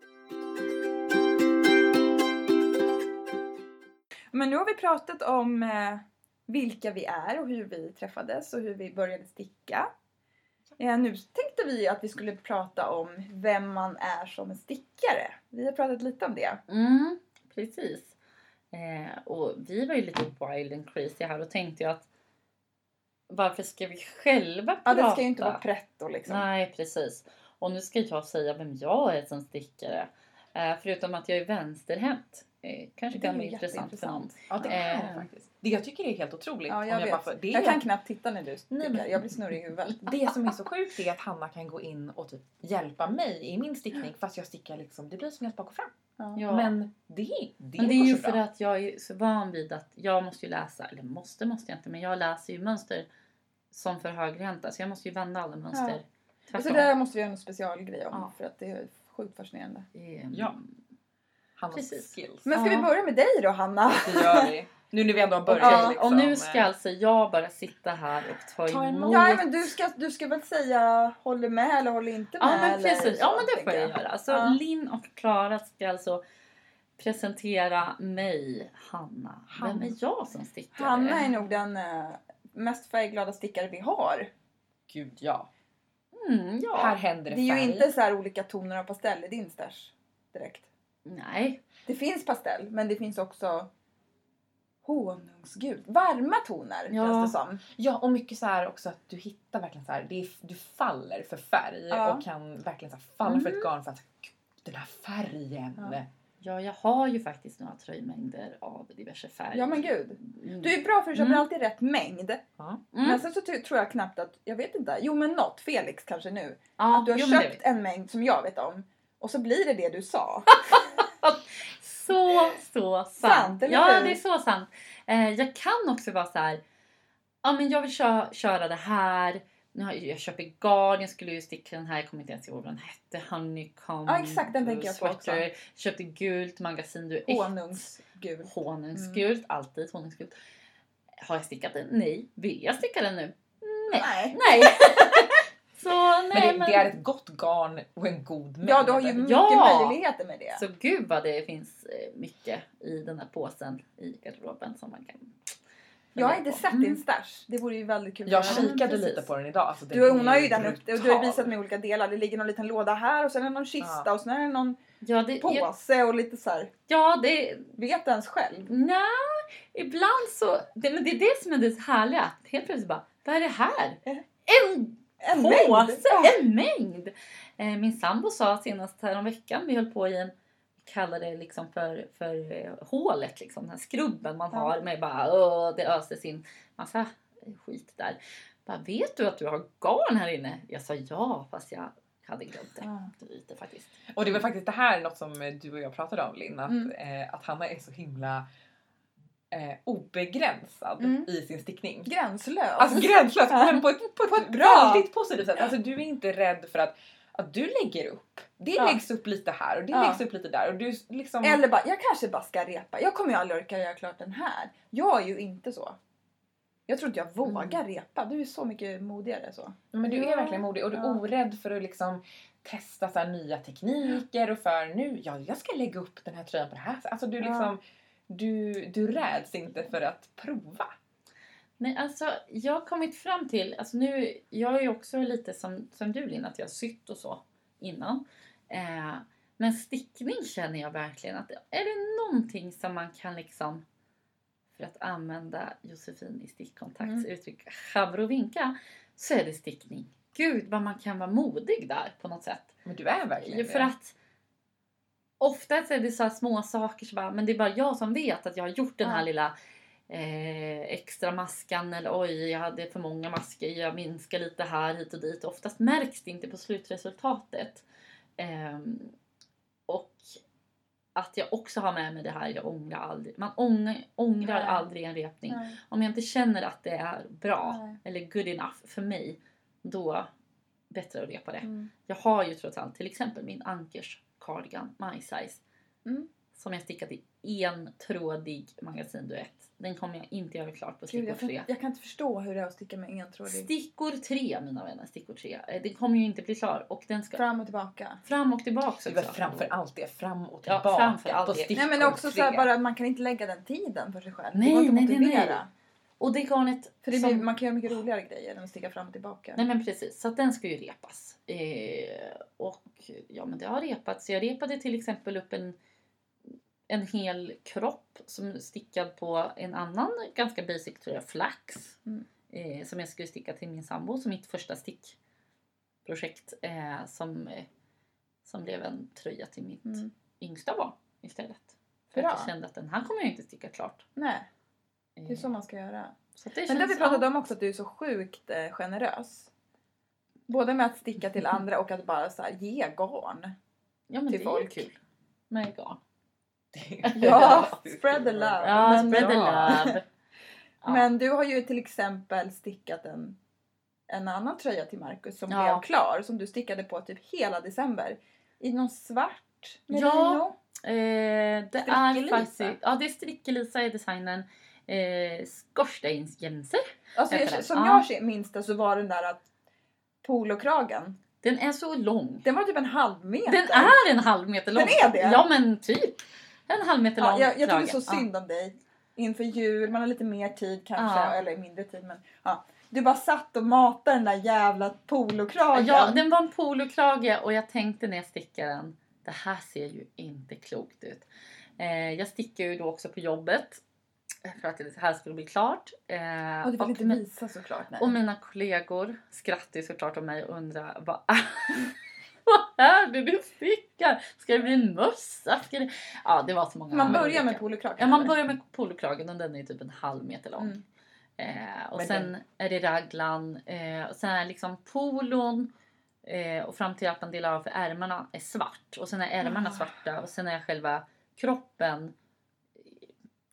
Men nu har vi pratat om eh, vilka vi är och hur vi träffades och hur vi började sticka. Eh, nu tänkte vi att vi skulle prata om vem man är som en stickare. Vi har pratat lite om det. Mm, precis. Eh, och vi var ju lite wild and crazy här och tänkte jag att varför ska vi själva Ja, prata? det ska ju inte vara pretto liksom. Nej, precis. Och nu ska jag säga vem jag är som stickare. Eh, förutom att jag är vänsterhänt. Eh, kanske Det kan vara ju intressant för någon. Ja, det är Eh. det faktiskt. Det jag tycker är helt otroligt. Ja, om jag vet. bara det jag kan knappt titta när du stickar. men- Jag blir snurrig i huvudet. Det som är så sjukt är att Hanna kan gå in och typ hjälpa mig i min stickning fast jag stickar liksom, det blir som jag bak och fram. Ja. Ja. Men det, det, Men det är ju så bra. för att jag är så van vid att jag måste ju läsa, eller måste måste jag inte, men jag läser ju mönster som för högränta så jag måste ju vända alla mönster. Så Tvärtom. det där måste vi göra en specialgrej om Ja. för att det är sjukt fascinerande. Ehm, Ja. Hannas Precis. skills. Men ska Ja. vi börja med dig då Hanna? Det gör vi. Nu när vi ändå har börjat Okej, liksom. och nu ska alltså jag bara sitta här och ta Ta emot. Ja men du ska, du ska väl säga håller med eller håller inte med? Ja men eller precis, ja men det får jag göra. Så Ja. Linn och Klara ska alltså presentera mig, Hanna. Vem Hanna. är jag som stickare? Hanna är nog den eh, mest färgglada stickare vi har. Gud ja. Mm, ja. Här händer det, Det är ju färg. inte så här olika toner av pastell i din stash direkt. Nej. Det finns pastell men det finns också honungsgult. Varma toner Ja. känns det som. Ja och mycket så här också att du hittar verkligen så här, det är, du faller för färg Ja. och kan verkligen så här falla för ett garn för att "Gud, den här färgen. Ja. Ja, jag har ju faktiskt några tröjmängder av diverse färger. Ja men gud. Mm. Du är bra för du köper Mm. alltid rätt mängd. Ja. Mm. Men sen så tror jag knappt att, jag vet inte, jo men något, Felix kanske nu. ja, Att du har jo, köpt en mängd som jag vet om. Och så blir det det du sa. Så, så sant. Sant, eller ja, det är så sant. Eh, jag kan också vara så här. Ja, men jag vill köra, köra det här. Nu har jag, köper garn, jag skulle ju sticka den här, jag kommer inte ens ihåg vad den hette. Honeycomb. Ja, exakt, den tänker jag på också. Köpte gult magasin du Honungsgul. Honungsgult, alltid honungsgult. Har jag stickat den? Nej. Vill jag sticka den nu? Nej. Nej. Nej. så nej Men men. det, det är ett gott garn och en god mängd. Ja, du har ju mycket Ja. möjligheter med det. Så gud vad det finns eh, mycket i den här påsen i garderoben som man kan Jag har inte sett din stash. Det vore ju väldigt kul. Jag kikade precis. lite på den idag. Alltså, den Du, hon har ju den uppe och du har visat mig olika delar. Det ligger någon liten låda här och sen är det någon kista Ja. och sen är det någon Ja, det, påse och lite så här. ja, det... Vet du ens själv? Nja, ibland så... Det, men det är det som är det härliga. Helt plötsligt bara, vad är det här? En En påse, en mängd! Eh, min sambo sa senast häromveckan, vi höll på i en vi kallar det liksom för, för eh, hålet, liksom, den här skrubben man Ja. har med bara åh, det öses in massa skit där. Bara, vet du att du har garn här inne? Jag sa ja, fast jag hade glömt det. Ja. Lite faktiskt. Och det var faktiskt det här något som du och jag pratade om Linn. Att, Mm. eh, att Hanna är så himla eh, obegränsad Mm. i sin stickning. Gränslös. Alltså gränslös men på ett, på ett, bra. väldigt positivt sätt. Alltså du är inte rädd för att, att du lägger upp. Det Ja. läggs upp lite här och det Ja. läggs upp lite där. Och du liksom... Eller bara, jag kanske bara ska repa. Jag kommer ju aldrig orka göra klart den här. Jag är ju inte så. Jag tror inte jag vågar repa. Du är så mycket modigare så. Men du är verkligen modig och du är Ja. orädd för att liksom testa så här nya tekniker och för nu, ja jag ska lägga upp den här tröjan på det här sättet. Alltså du Ja. Du, du räds inte för att prova. Nej, alltså jag har kommit fram till, alltså nu, jag är ju också lite som, som du Linn, att jag har sytt och så innan. Eh, men stickning känner jag verkligen att är det någonting som man kan liksom, för att använda Josefin i stickkontakts Mm. uttryck, chabrovinka, så är det stickning. Gud vad man kan vara modig där på något sätt. Men du är verkligen Ju det. för att oftast är det så små saker som bara, men det är bara jag som vet att jag har gjort den här Ja. lilla eh, extra maskan eller oj jag hade för många masker, jag minskar lite här hit och dit. Oftast märks det inte på slutresultatet. Ehm, och att jag också har med mig det här, jag ångrar aldrig. Man ång, ångrar Nej. aldrig en repning. Nej. Om jag inte känner att det är bra Nej. eller good enough för mig, då bättre att repa det. Mm. Jag har ju trots allt till exempel min Ankers cardigan My Size. Mm. Som jag stickat i en trådig magasinduett. Den kommer jag inte göra klart på stickor jag, kan, 3. jag kan inte förstå hur det är att sticka med entrådig. Stickor 3 mina vänner, stickor 3. Eh, Den kommer ju inte bli klar och den ska Fram och tillbaka. fram och tillbaka Det också. framför allt det, fram och Ja, tillbaka framför allt på det. stickor Nej men också så bara att man kan inte lägga den tiden för sig själv. Nej, det går inte nej, att nej, motivera. nej. Och det garnet För det som- blir, man kan göra mycket roligare grejer än att sticka fram och tillbaka. Nej men precis, så att den ska ju repas. Eh, och ja men det har repats. Jag repade till exempel upp en, en hel kropp som stickad på en annan ganska basic tror jag, flax. Mm. Eh, som jag skulle sticka till min sambo som mitt första stickprojekt. Eh, som, eh, som blev en tröja till mitt Mm. yngsta barn istället. För Bra. att jag kände att den här kommer jag inte sticka klart. Nej, det är Eh, så man ska göra. det Men det vi ja. om också att du är så sjukt eh, generös. Både med att sticka till andra och att bara så här, ge garn. Ja men till det folk. är kul. Med garn. Ja, spread the love. Ja, Men- spread the love. Ja. Men du har ju till exempel stickat en, en annan tröja till Marcus som Ja. blev klar. Som du stickade på typ hela december. I någon svart merino. Ja. Eh, det är faktiskt, ja det är Strickelisa i designen. Eh, Skorsteinsjämser. Alltså, jag, som Ja. jag minns det så var den där att polokragen. Den är så lång. Den var typ en halv meter. Den är en halv meter lång. Den är det? Ja men typ. En halv meter lång Ja, jag, jag tycker så synd om dig. Inför jul, man har lite mer tid kanske. Ja. Eller mindre tid men ja. Du bara satt och matade den där jävla polokragen. ja, den var en polokrage och jag tänkte när jag stickade den. Det här ser ju inte klokt ut. Eh, jag stickar ju då också på jobbet. För att det här skulle bli klart. Eh, Och du vill inte visa såklart. Nej. Och mina kollegor skrattar ju såklart om mig och undrar vad är, vad är det du stickar? Ska det bli en mössa? Ska det... Ja, det var så många man börjar med polokragen. Ja, man börjar med polokragen och den är typ en halv meter lång. Mm. Eh, och Men sen är det raglan eh, och sen är liksom polon eh, och fram till att man delar av för ärmarna är svart och sen är ärmarna Ah. svarta och sen är själva kroppen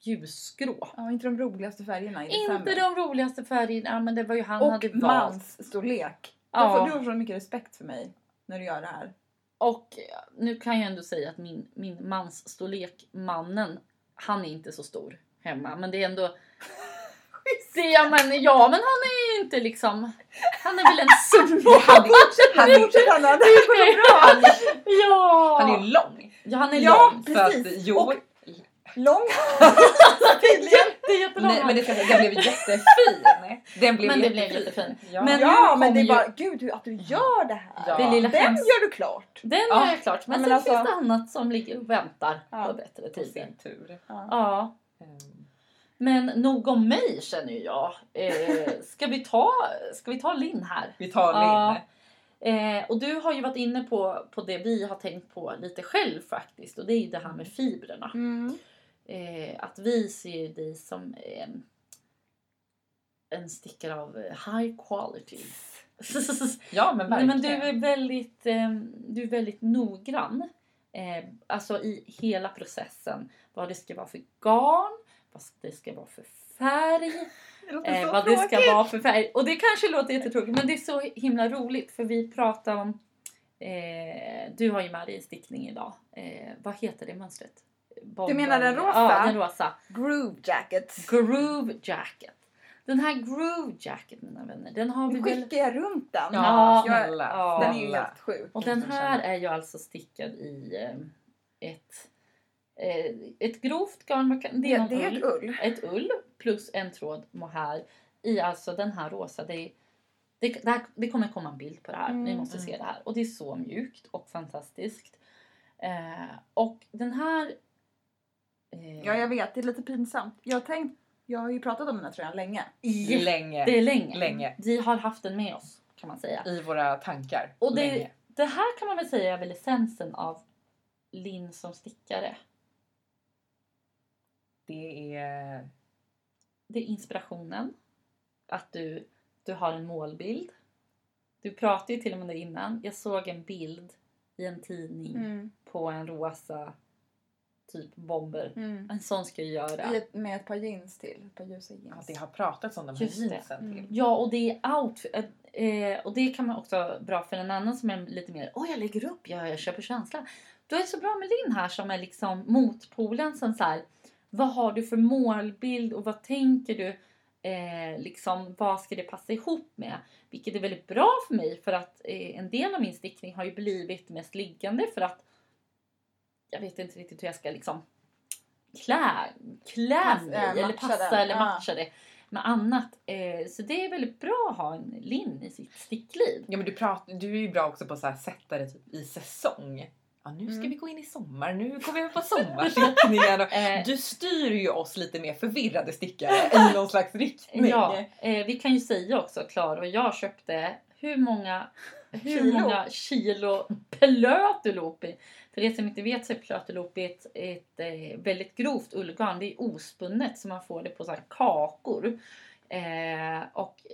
ljusgrå. Ja, inte de roligaste färgerna i december. Inte de roligaste färgerna men det var ju han Och hade valt. mansstorlek. Ja. Du får så mycket respekt för mig när du gör det här. Och nu kan jag ändå säga att min, min mans storlek, mannen, han är inte så stor hemma. Men det är ändå... Det, ja, men, ja men han är ju inte liksom... Han är väl en summa. Han är, han är, bra! ja! han är lång. ja, han är Ja, lång. Så att, Precis. jo, Och- Lång. Jätte, jättelång. nej, men det ska jag säga, den blev jättefin. Den blev Men det blev jättefin. Ja. Men- Ja, men det är ju- bara, gud hur- att du gör det här. Ja. Det lilla Den hems- gör du klart. Den Ja. är klart. Men, men sen alltså- finns det annat som ligger och väntar Ja. på bättre tider. sin tur. Ja. Ja. Men nog om mig känner ju jag. Eh, ska, vi ta, ska vi ta Linn här? Vi tar Ja. Linn. Eh, och du har ju varit inne på, på det vi har tänkt på lite själv faktiskt. Och det är ju det här med fibrerna. Mm. Eh, att vi ser dig som eh, en stickare av eh, high quality. Ja men verkligen. men du är väldigt, eh, du är väldigt noggrann. Eh, alltså i hela processen. Vad det ska vara för garn, vad det ska vara för färg, Det eh, vad det ska tråkigt. vara för färg. Och det kanske låter jättetråkigt men det är så himla roligt för vi pratar om eh, du har ju med dig en stickning idag. Eh, vad heter det mönstret? Du menar den rosa? Ja, den rosa. Groove jacket. Groove jacket. Den här groove jacket mina vänner, den har vi väl... skickar jag runt den. Ja, Ja, snälla. ja. Den är ju helt sjuk. Och den här är ju alltså stickad i eh, ett, eh, ett grovt garn. Det Det, är, det är ull. ett ull. ett ull plus en tråd mohair i alltså den här rosa. Det, är- det, det, här, det kommer komma en bild på det här. Ni Mm. måste se det här. Och det är så mjukt och fantastiskt. Eh, och den här... Eh, Ja, jag vet. Det är lite pinsamt. Jag, har tänkt, jag har ju pratat om den här tröjan länge. Länge. Det är länge. Länge. Vi har haft den med oss kan man säga. I våra tankar. Och det, Länge. det här kan man väl säga är väl essensen av Linn som stickare. Det är... Det är inspirationen. Att du, du har en målbild. Du pratade ju till och med det innan. Jag såg en bild i en tidning Mm. på en rosa typ bomber. Mm. En sån ska jag göra. I ett, med ett par jeans till. Ett par ljusa jeans. Ja, det har pratats om de här Just jeansen Mm. till. Ja, och det är outfit. Eh, och det kan man också bra för en annan som är lite mer, åh jag lägger upp, jag, jag köper känsla. Då är så bra med Linn här som är liksom motpolen som så här, vad har du för målbild och vad tänker du? Eh, liksom, vad ska det passa ihop med? Vilket är väldigt bra för mig för att eh, en del av min stickning har ju blivit mest liggande för att jag vet inte riktigt hur jag ska liksom klä, klä Pass- mig äh, eller passa den, eller ja. matcha det med annat. Eh, så det är väldigt bra att ha en Linn i sitt stickliv. Ja men du, pratar, du är ju bra också på att sätta det typ i säsong. ja, nu ska Mm. vi gå in i sommar, nu går vi på sommarstickningar. och- Eh, Du styr ju oss lite mer förvirrade stickare i någon slags riktning. Ja, vi kan ju säga också, Klara och jag köpte hur många, hur Kilo. många kilo plötulopi. För er som inte vet så är plötulopi ett, ett eh, väldigt grovt ullgarn. Det är ospunnet så man får det på så kakor. Eh, och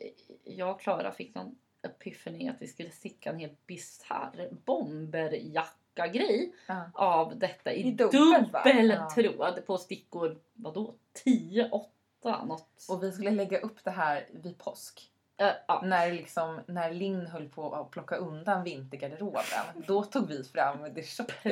jag och Klara fick någon epiphany att vi skulle sticka en helt bisarr bomberjacka-grej Ja. av detta i, I dubbel, dubbel Ja. tråd på stickor, vadå, 10, 8 något. Och vi skulle lägga upp det här vid påsk. Eh, ja. När, liksom, när Linn höll på att plocka undan vintergarderoben. Då tog vi fram det tjockaste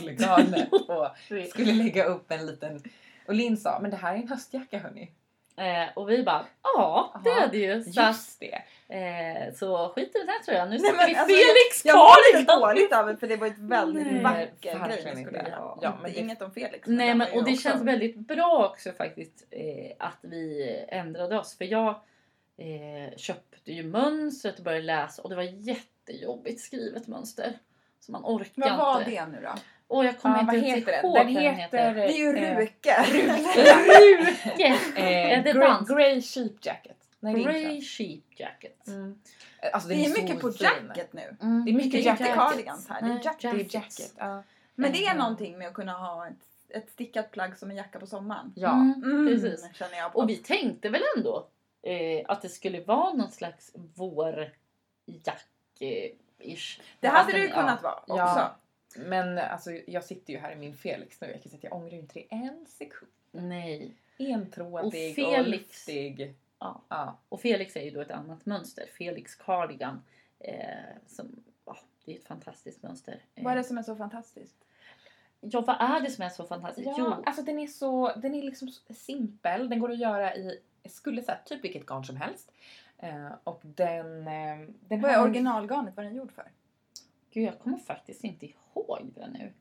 ullgarnet och skulle lägga upp en liten... Och Linn sa, men det här är en höstjacka hörni. Eh, och vi bara, ja det är det ju. Så, Just det. eh, så skit i den här tror jag. Nu men vi alltså, Felix Jag var lite cardigan! dåligt det för det var ett väldigt Nej, vacker grej ni skulle göra. Ja, men Inget om Felix. Nej men och det också- känns väldigt bra också faktiskt eh, att vi ändrade oss. För jag eh, köpte ju mönstret och började läsa och det var jättejobbigt skrivet mönster. Så man orkar Vad var inte. det nu då? Och jag kommer Ja, inte heter ihåg den? Den heter... heter. Det är ju eh, Ruke. Ruke! Eh, Är det grey, dans? grey sheep jacket. Nej, det är Grey inte. sheep jacket. Mm. Alltså, Det är så mycket på jacket nu. Mm. Det är mycket Det är inte jacket. cardigans här. Det är Nej, jacket. Det är jacket. Ja. Men det är Mm. någonting med att kunna ha ett, ett stickat plagg som en jacka på sommaren. ja. Mm, Mm, precis. känner jag på. Och vi tänkte väl ändå eh, att det skulle vara någon slags vårjack-ish. det hade det ju kunnat ja. vara Ja. också. Men alltså, jag sitter ju här i min Felix nu. Jag kan säga att jag ångrar inte det en sekund. Nej. Entrådig och, Felix. luftig. Ja. Ja. Och Felix är ju då ett annat mönster. Felix cardigan. Eh, som, ja, det är ett fantastiskt mönster. Eh, Vad är det som är så fantastiskt? Ja, vad är det som är så fantastiskt? Ja, Jo, alltså den är så, den är liksom simpel. Den går att göra i, skulle säga typ vilket garn som helst. Eh, och den, eh, den Vad är originalgarnet? Vad är den gjord för? gud, jag kommer faktiskt inte ihåg det nu.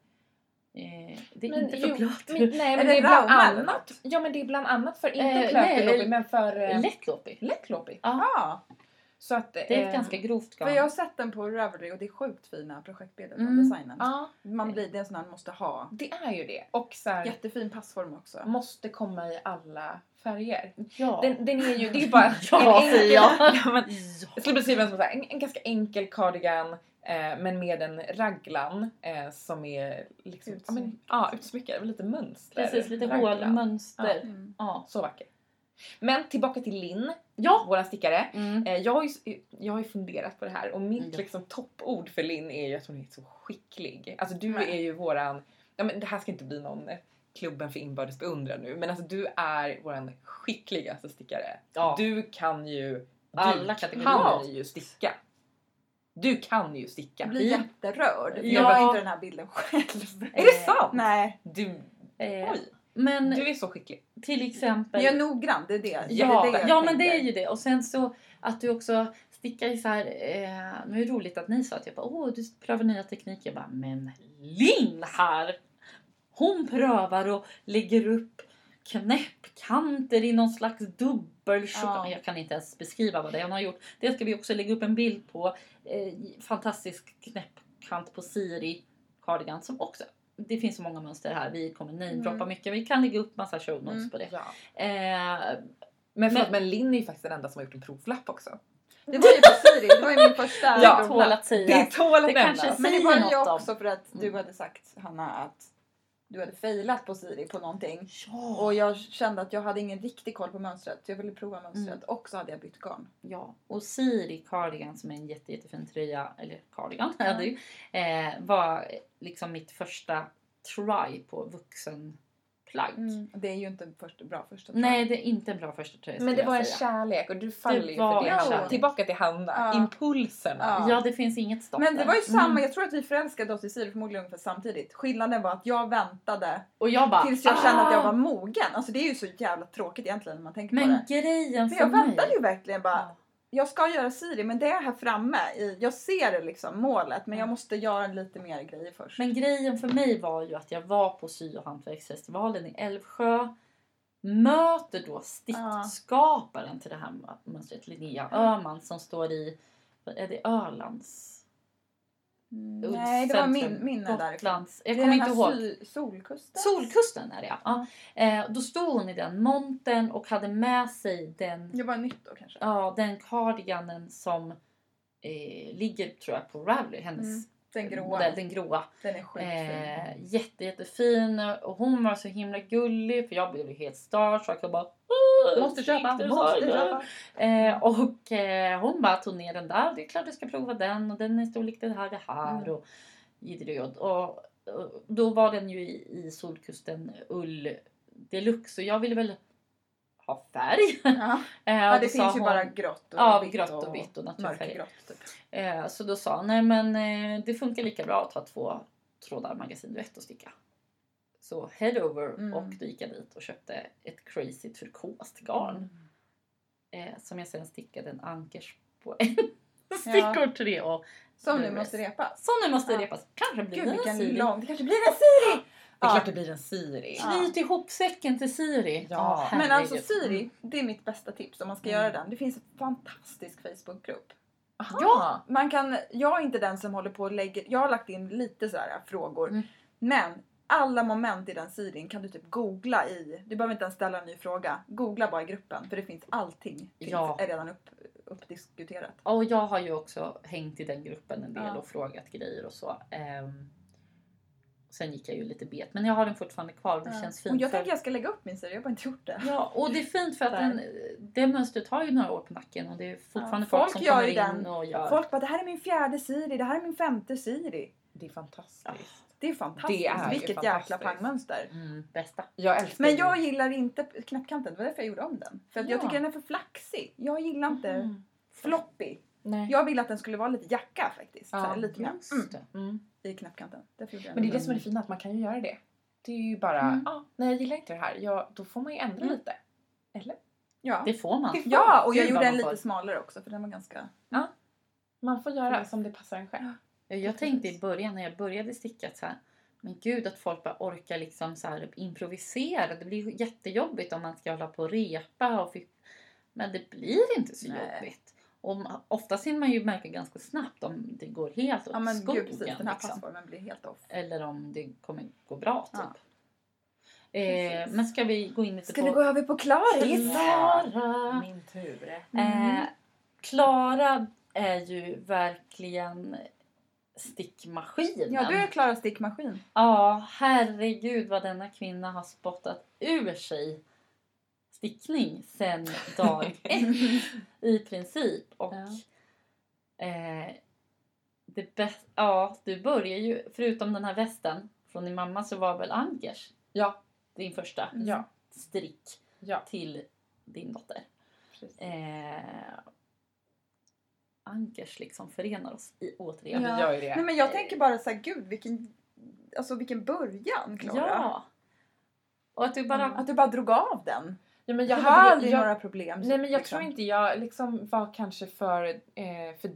Eh, det är Men inte. Men, nej, men det är bland annat. Ja, men det är bland annat för inte Eh, plötloppig nej, men för eh, Lättloppig. Lättloppig. ah, Så att, Det är ett eh, ganska grovt garn. för jag har sett den på Ravelry och det är sjukt fina projektbilder från Mm. designen. Ja, Man blir, det är en sån man måste ha. det är ju det. Och så här, Jättefin passform också. måste komma i alla färger. Ja. Den, den är ju, det är bara Ja, en säger jag. Ja, men, Ja. jag skulle beskriva den som så här, en, en ganska enkel cardigan eh, men med en raglan eh, som är liksom, ja, men, Utsmyckad. ja, utsmyckad lite mönster. Precis, lite hålmönster. Mm. Ja. Så vacker. Men tillbaka till Linn, Ja. våran stickare. Mm. Eh, jag, har ju, jag har ju funderat på det här och mitt Ja. liksom, toppord för Linn är ju att hon är så skicklig. Alltså du Nej. är ju våran, ja, men det här ska inte bli någon klubben för inbördes beundran nu men alltså du är våran skickligaste stickare. Ja. Du kan ju, Alla du kategorier. kan ju sticka. Du kan ju sticka. Jag blir jätterörd. för Ja. Jag har inte den här bilden själv. Är det sant? Nej. Du, Eh, oj, men du är så skicklig. till exempel. Jag är noggrann, det är det. Ja, det är det jag ja men det är ju det. Och sen så att du också stickar i så här. Eh, nu är det roligt att ni sa att jag bara, åh du prövar nya tekniker. Jag bara, men Linn här! Hon prövar och lägger upp knäppkanter i någon slags dubbel Ja. Jag kan inte ens beskriva vad det är hon har gjort. Det ska vi också lägga upp en bild på. Eh, fantastisk knäppkant på Siri cardigan som också det finns så många mönster här. Vi kommer namedroppa Mm. mycket. Vi kan lägga upp massa show notes Mm. på det. Ja. Eh, Men, förlåt, Men- men Linn är ju faktiskt den enda som har gjort en provlapp också. Det var ju på Siri, det var ju min första Ja, provlapp. att säga. Det tål att Det kanske nämnas. Men det var ju också för att du hade sagt Hanna att du hade failat på Siri på någonting. Ja. Och jag kände att jag hade ingen riktig koll på mönstret. Jag ville prova mönstret Mm. och så hade jag bytt garn. ja. Och Siri cardigan som är en jätte, jättefin tröja, eller cardigan är det ju, eh, var liksom mitt första try på vuxenplagg. Det är ju inte först, bra första Nej, det är inte en bra första tröja Men det var en kärlek och du faller ju för det. en kärlek. Tillbaka till Hanna. Ja. Impulserna. Ja. Ja, det finns inget stopp Men det där. var ju samma, Mm. jag tror att vi förälskade oss i Siri förmodligen ungefär samtidigt. Skillnaden var att jag väntade Och jag bara... tills jag kände att jag "Ah!" var mogen. Alltså det är ju så jävla tråkigt egentligen när man tänker på Men det. grejen För för jag mig... väntade ju verkligen bara, Ja. Jag ska göra Siri men det är här framme. I, jag ser liksom målet men jag måste göra lite mer grejer först. Men grejen för mig var ju att jag var på sy och hantverksfestivalen i Älvsjö. Möter då stiftskaparen till det här mönstret, Linnea Öhman som står i, är det Ölands? Mm, Nej, det var min, minne därifrån. Jag kommer inte ihåg. Solkusten? Solkusten är det ja. ja. Eh, då stod hon i den montern och hade med sig den, Det var nytt då kanske? ja, den cardiganen som eh, ligger tror jag på Ravelry, hennes Mm, Den gråa. modell, den gråa. Den är skitfin. Eh, jätte, jättefin och hon var så himla gullig för jag blev helt starstruck och bara "Åh, måste köpa, måste så?" köpa. Eh, och eh, hon bara tog ner den där. Det är klart du ska prova den och den är storlek det här det här Mm. och och, och då var den ju i, i Solkusten ull deluxe och jag ville väl ha färg. Ja, Eh, ja och det finns ju hon- bara grått och Ja, vitt grått och vitt och naturfärg. mörkgrått. Typ. Eh, så då sa han, nej men eh, det funkar lika bra att ha två trådar magasin duett och sticka. Så head over Mm. och då gick jag dit och köpte ett crazy turkost garn. Mm. Eh, som jag sen stickade en ankers på en stickor tre och Som nu måste repas. som nu måste Ja. repas. Kanske blir Gud det en Siri. lång... Det kanske blir en Siri! Det är Ja. klart det blir en Siri. Ja. Knyt ihop säcken till Siri. Ja. Men alltså Siri, det är mitt bästa tips om man ska Mm. göra den. Det finns en fantastisk Facebookgrupp. Ja. Man kan, jag är inte den som håller på och lägger, jag har lagt in lite sådär frågor. Mm. Men alla moment i den Sirin kan du typ googla i. Du behöver inte ens ställa en ny fråga. Googla bara i gruppen för det finns allting. Finns, Ja. är redan upp, uppdiskuterat. Och jag har ju också hängt i den gruppen en del Ja. och frågat grejer och så. Ehm, sen gick jag ju lite bet men jag har den fortfarande kvar och det Ja. känns Och fint. jag för- tänker jag ska lägga upp min Siri, jag har bara inte gjort det. Ja, och det är fint för att den, det mönstret har ju några år på nacken och det är fortfarande Ja, folk, folk som kommer in den. och gör. Folk bara det här är min fjärde Siri, det här är min femte Siri. Det är fantastiskt. Det är fantastiskt. Det är Vilket jäkla fantastiskt. pangmönster. Mm, bästa. Jag älskar Men jag gillar inte knäppkanten, det var därför jag gjorde om den. För att jag Ja. tycker den är för flaxig. Jag gillar inte Mm. floppy. Nej. Jag vill att den skulle vara lite jacka faktiskt. Ja, så här, lite mer Just mm, det. Mm. I knäppkanten. Därför gjorde jag Men det är det som är det fina, att man kan ju göra det. Det är ju bara, Mm. ah, nej jag gillar inte det här, ja, då får man ju ändra Mm. lite. Eller? Ja. Det får man. ja, och jag gjorde den får. lite smalare också för den var ganska... Man får göra Mm. som det passar en själv. Jag tänkte i början när jag började sticka så här, men gud att folk bara orkar liksom så här improvisera. Det blir jättejobbigt om man ska hålla på och repa. Och men det blir inte så Nej. jobbigt. Och oftast hinner man ju märka ganska snabbt om det går helt åt Ja men skogen. gud precis, den här liksom. passformen blir helt off. Eller om det kommer gå bra typ. Ja. Eh, men ska vi gå in lite Ska på vi gå över på Klaris? Klara? Min tur. Mm. Eh, Klara är ju verkligen stickmaskinen. Ja, du är Klara stickmaskin. Ja, herregud vad denna kvinna har spottat ur sig stickning sen dag ett i princip. Och eh, det bäst, ja, du börjar ju, förutom den här västen från din mamma så var väl Ankers Ja. din första Ja. strick Ja. till din dotter. Eh, Ankers liksom förenar oss i återigen. Ja, Ja. vi gör ju det. Nej men jag tänker bara så här, gud vilken, alltså vilken början Klara. Ja. Och att du bara... Att du bara drog av den. Ja, men Jag jag hade, aldrig jag, några problem. Nej men jag liksom. tror inte jag liksom var kanske för, eh, för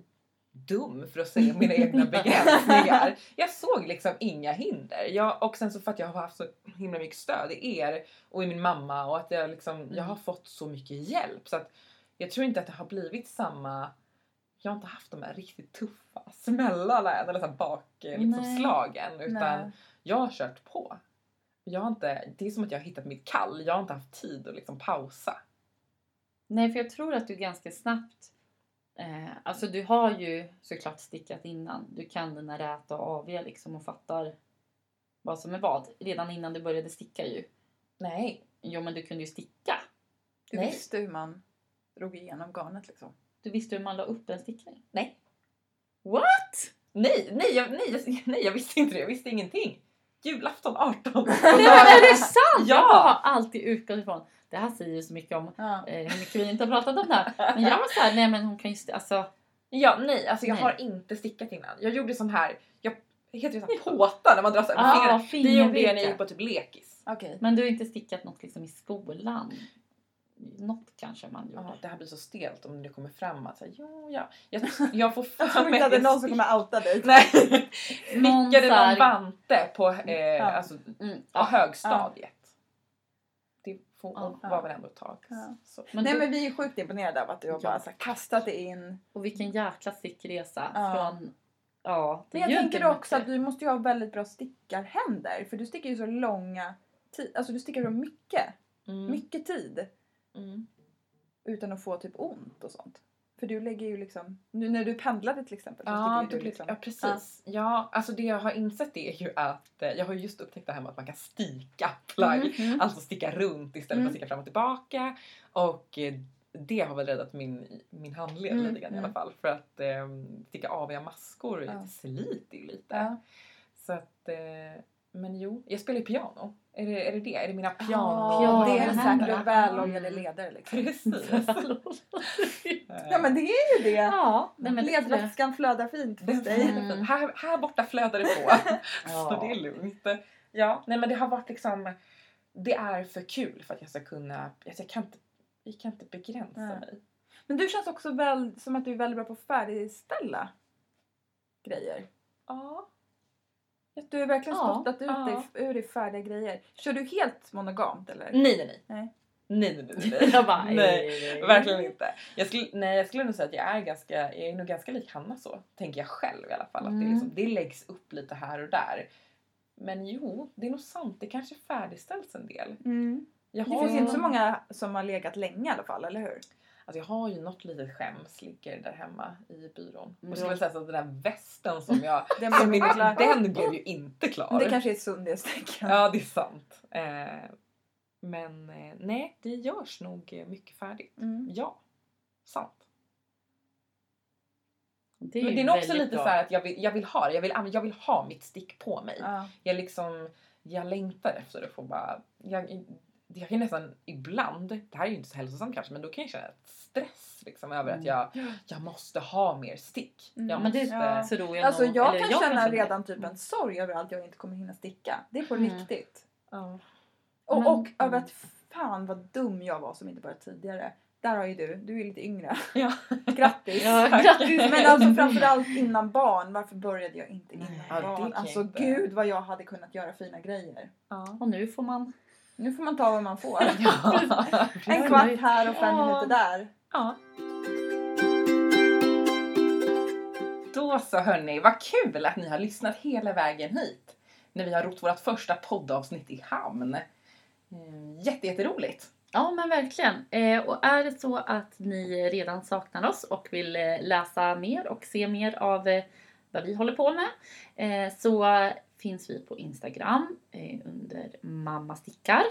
dum för att se mina egna begränsningar. Jag såg liksom inga hinder. Jag, och sen så för att jag har haft så himla mycket stöd i er och i min mamma och att jag liksom, jag har fått så mycket hjälp så att jag tror inte att det har blivit samma jag har inte haft de här riktigt tuffa smällarna eller så bak liksom, slagen utan Nej. jag har kört på. Jag har inte, det är som att jag har hittat mitt kall. Jag har inte haft tid att liksom pausa. Nej, för jag tror att du ganska snabbt... Eh, alltså du har ju såklart stickat innan. Du kan dina räta och aviga liksom och fattar vad som är vad. Redan innan du började sticka ju. Nej. Jo, men du kunde ju sticka. Du Nej. visste hur man drog igenom garnet liksom. Du visste hur man la upp en stickning. Nej. What? Nej, nej, jag, nej, jag, nej, jag visste inte det. Jag visste ingenting. Julafton 18. Nej, men är det sant? Ja. Jag har alltid utgått ifrån... Det här säger ju så mycket om Ja. eh, hur mycket vi inte har pratat om det här. Men jag var såhär, nej men hon kan ju... Alltså, Ja, nej, alltså jag Nej. har inte stickat innan. Jag gjorde sån här, jag heter det sån påta när man drar så här Ah, fingrarna. Det gjorde jag när jag gick på typ lekis. Okej. men du har inte stickat något liksom i skolan? Något kanske man gjorde. Ja, det här blir så stelt om det kommer fram att här, jo, ja. Jag, jag får Jag tror inte att det är någon som kommer outa dig. Nej, här- någon vante på eh, Ja. alltså, Mm, på ja. högstadiet. Det får, Ja. var väl ändå ett tag. Ja. Så. Men Nej du, men vi är sjukt imponerade av att du har Ja. bara så här, kastat dig in. Och vilken jäkla stickresa Ja. från Ja, det Men jag tänker också mycket. att du måste ju ha väldigt bra stickarhänder. För du stickar ju så långa tid. Alltså du stickar så mycket. Mm. Mycket tid. Mm. Utan att få typ ont och sånt. För du lägger ju liksom, nu när du pendlade till exempel Ja, du duplik- liksom. ja, precis. Ja. alltså det jag har insett är ju att eh, jag har ju just upptäckt det här med att man kan stika plagg. Mm. Alltså sticka runt istället för Mm. att sticka fram och tillbaka. Och eh, det har väl räddat min, min handled Mm, lite grann i mm. alla fall. För att eh, sticka aviga maskor Ja. sliter ju lite. Ja. Så att, eh, men jo, jag spelar ju piano. Är det är det? det? Är det mina piano? det är säkert. Och väloljade ledare liksom. Precis. Ja men det är ju det. Ja, men. Ledväskan flödar fint hos dig. jättefint. Här, här borta flödar det på. Ja. Så det är lugnt. Ja, nej men det har varit liksom... Det är för kul för att jag ska kunna... Alltså jag kan inte, jag kan inte begränsa Nej. mig. Men du känns också väl, som att du är väldigt bra på att färdigställa grejer. Ja. Du har verkligen Ja, spottat ut ja. dig ur dig färdiga grejer. Kör du helt monogamt eller? Nej, nej, nej. Nej. Nej, nej, nej. nej. Jag bara, nej, verkligen inte. Jag skulle, nej, jag skulle nog säga att jag är, ganska, jag är nog ganska lik Hanna så. Tänker jag själv i alla fall. Att det, Mm. liksom, det läggs upp lite här och där. Men jo, det är nog sant. Det kanske färdigställs en del. Mm. Jag Det finns inte så många som har legat länge i alla fall, eller hur? Alltså jag har ju något litet skäms ligger där hemma i byrån. Mm. Och skulle säga att den där västen som jag... Den blev min, inte klar. den blev ju inte klar. Det kanske är ett sundhetstecken. Ja, det är sant. Eh, men eh, nej, det görs nog mycket färdigt. Mm. Ja, sant. Det är, Men det är nog också lite bra. så här att jag vill, jag vill ha det. Jag vill, jag vill ha mitt stick på mig. Ja. Jag liksom, jag längtar efter att få bara... Jag, jag kan nästan ibland, det här är ju inte så hälsosamt kanske, men då kan jag känna ett stress liksom över att jag, jag måste ha mer stick. Mm. Jag Men det måste, Ja. tror jag Alltså jag kan känna det. redan typ en sorg över att jag inte kommer hinna sticka. Det är på Mm. riktigt. ja. Och, Men- och över att fan vad dum jag var som inte började tidigare. Där har ju du, du är lite yngre. Ja. Grattis! Ja, grattis! Men alltså framförallt innan barn. Varför började jag inte innan kan barn? jag Alltså inte. gud vad jag hade kunnat göra fina grejer. Ja. Och nu får man... Nu får man ta vad man får. En kvart här och fem Ja. minuter där. Ja. Då så hörni, vad kul att ni har lyssnat hela vägen hit. När vi har rott vårt första poddavsnitt i hamn. Eh, Jätte, jätteroligt. Ja men verkligen. Eh, och är det så att ni redan saknar oss och vill eh, läsa mer och se mer av eh, vad vi håller på med eh, så finns vi på Instagram eh, under mamma stickar.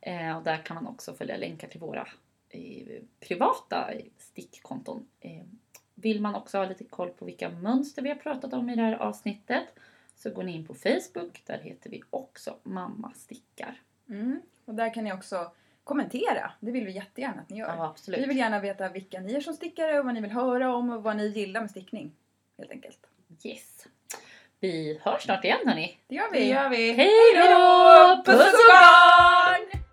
Eh, och där kan man också följa länkar till våra privata stickkonton. Vill man också ha lite koll på vilka mönster vi har pratat om i det här avsnittet så går ni in på Facebook. Där heter vi också mamma stickar. Mm. Och där kan ni också kommentera. Det vill vi jättegärna att ni gör. Ja, absolut. Vi vill gärna veta vilka ni är som stickare och vad ni vill höra om och vad ni gillar med stickning. Helt enkelt. Yes. Vi hörs snart igen hörni. Det gör Det vi. gör vi. Hej då! Puss och kram!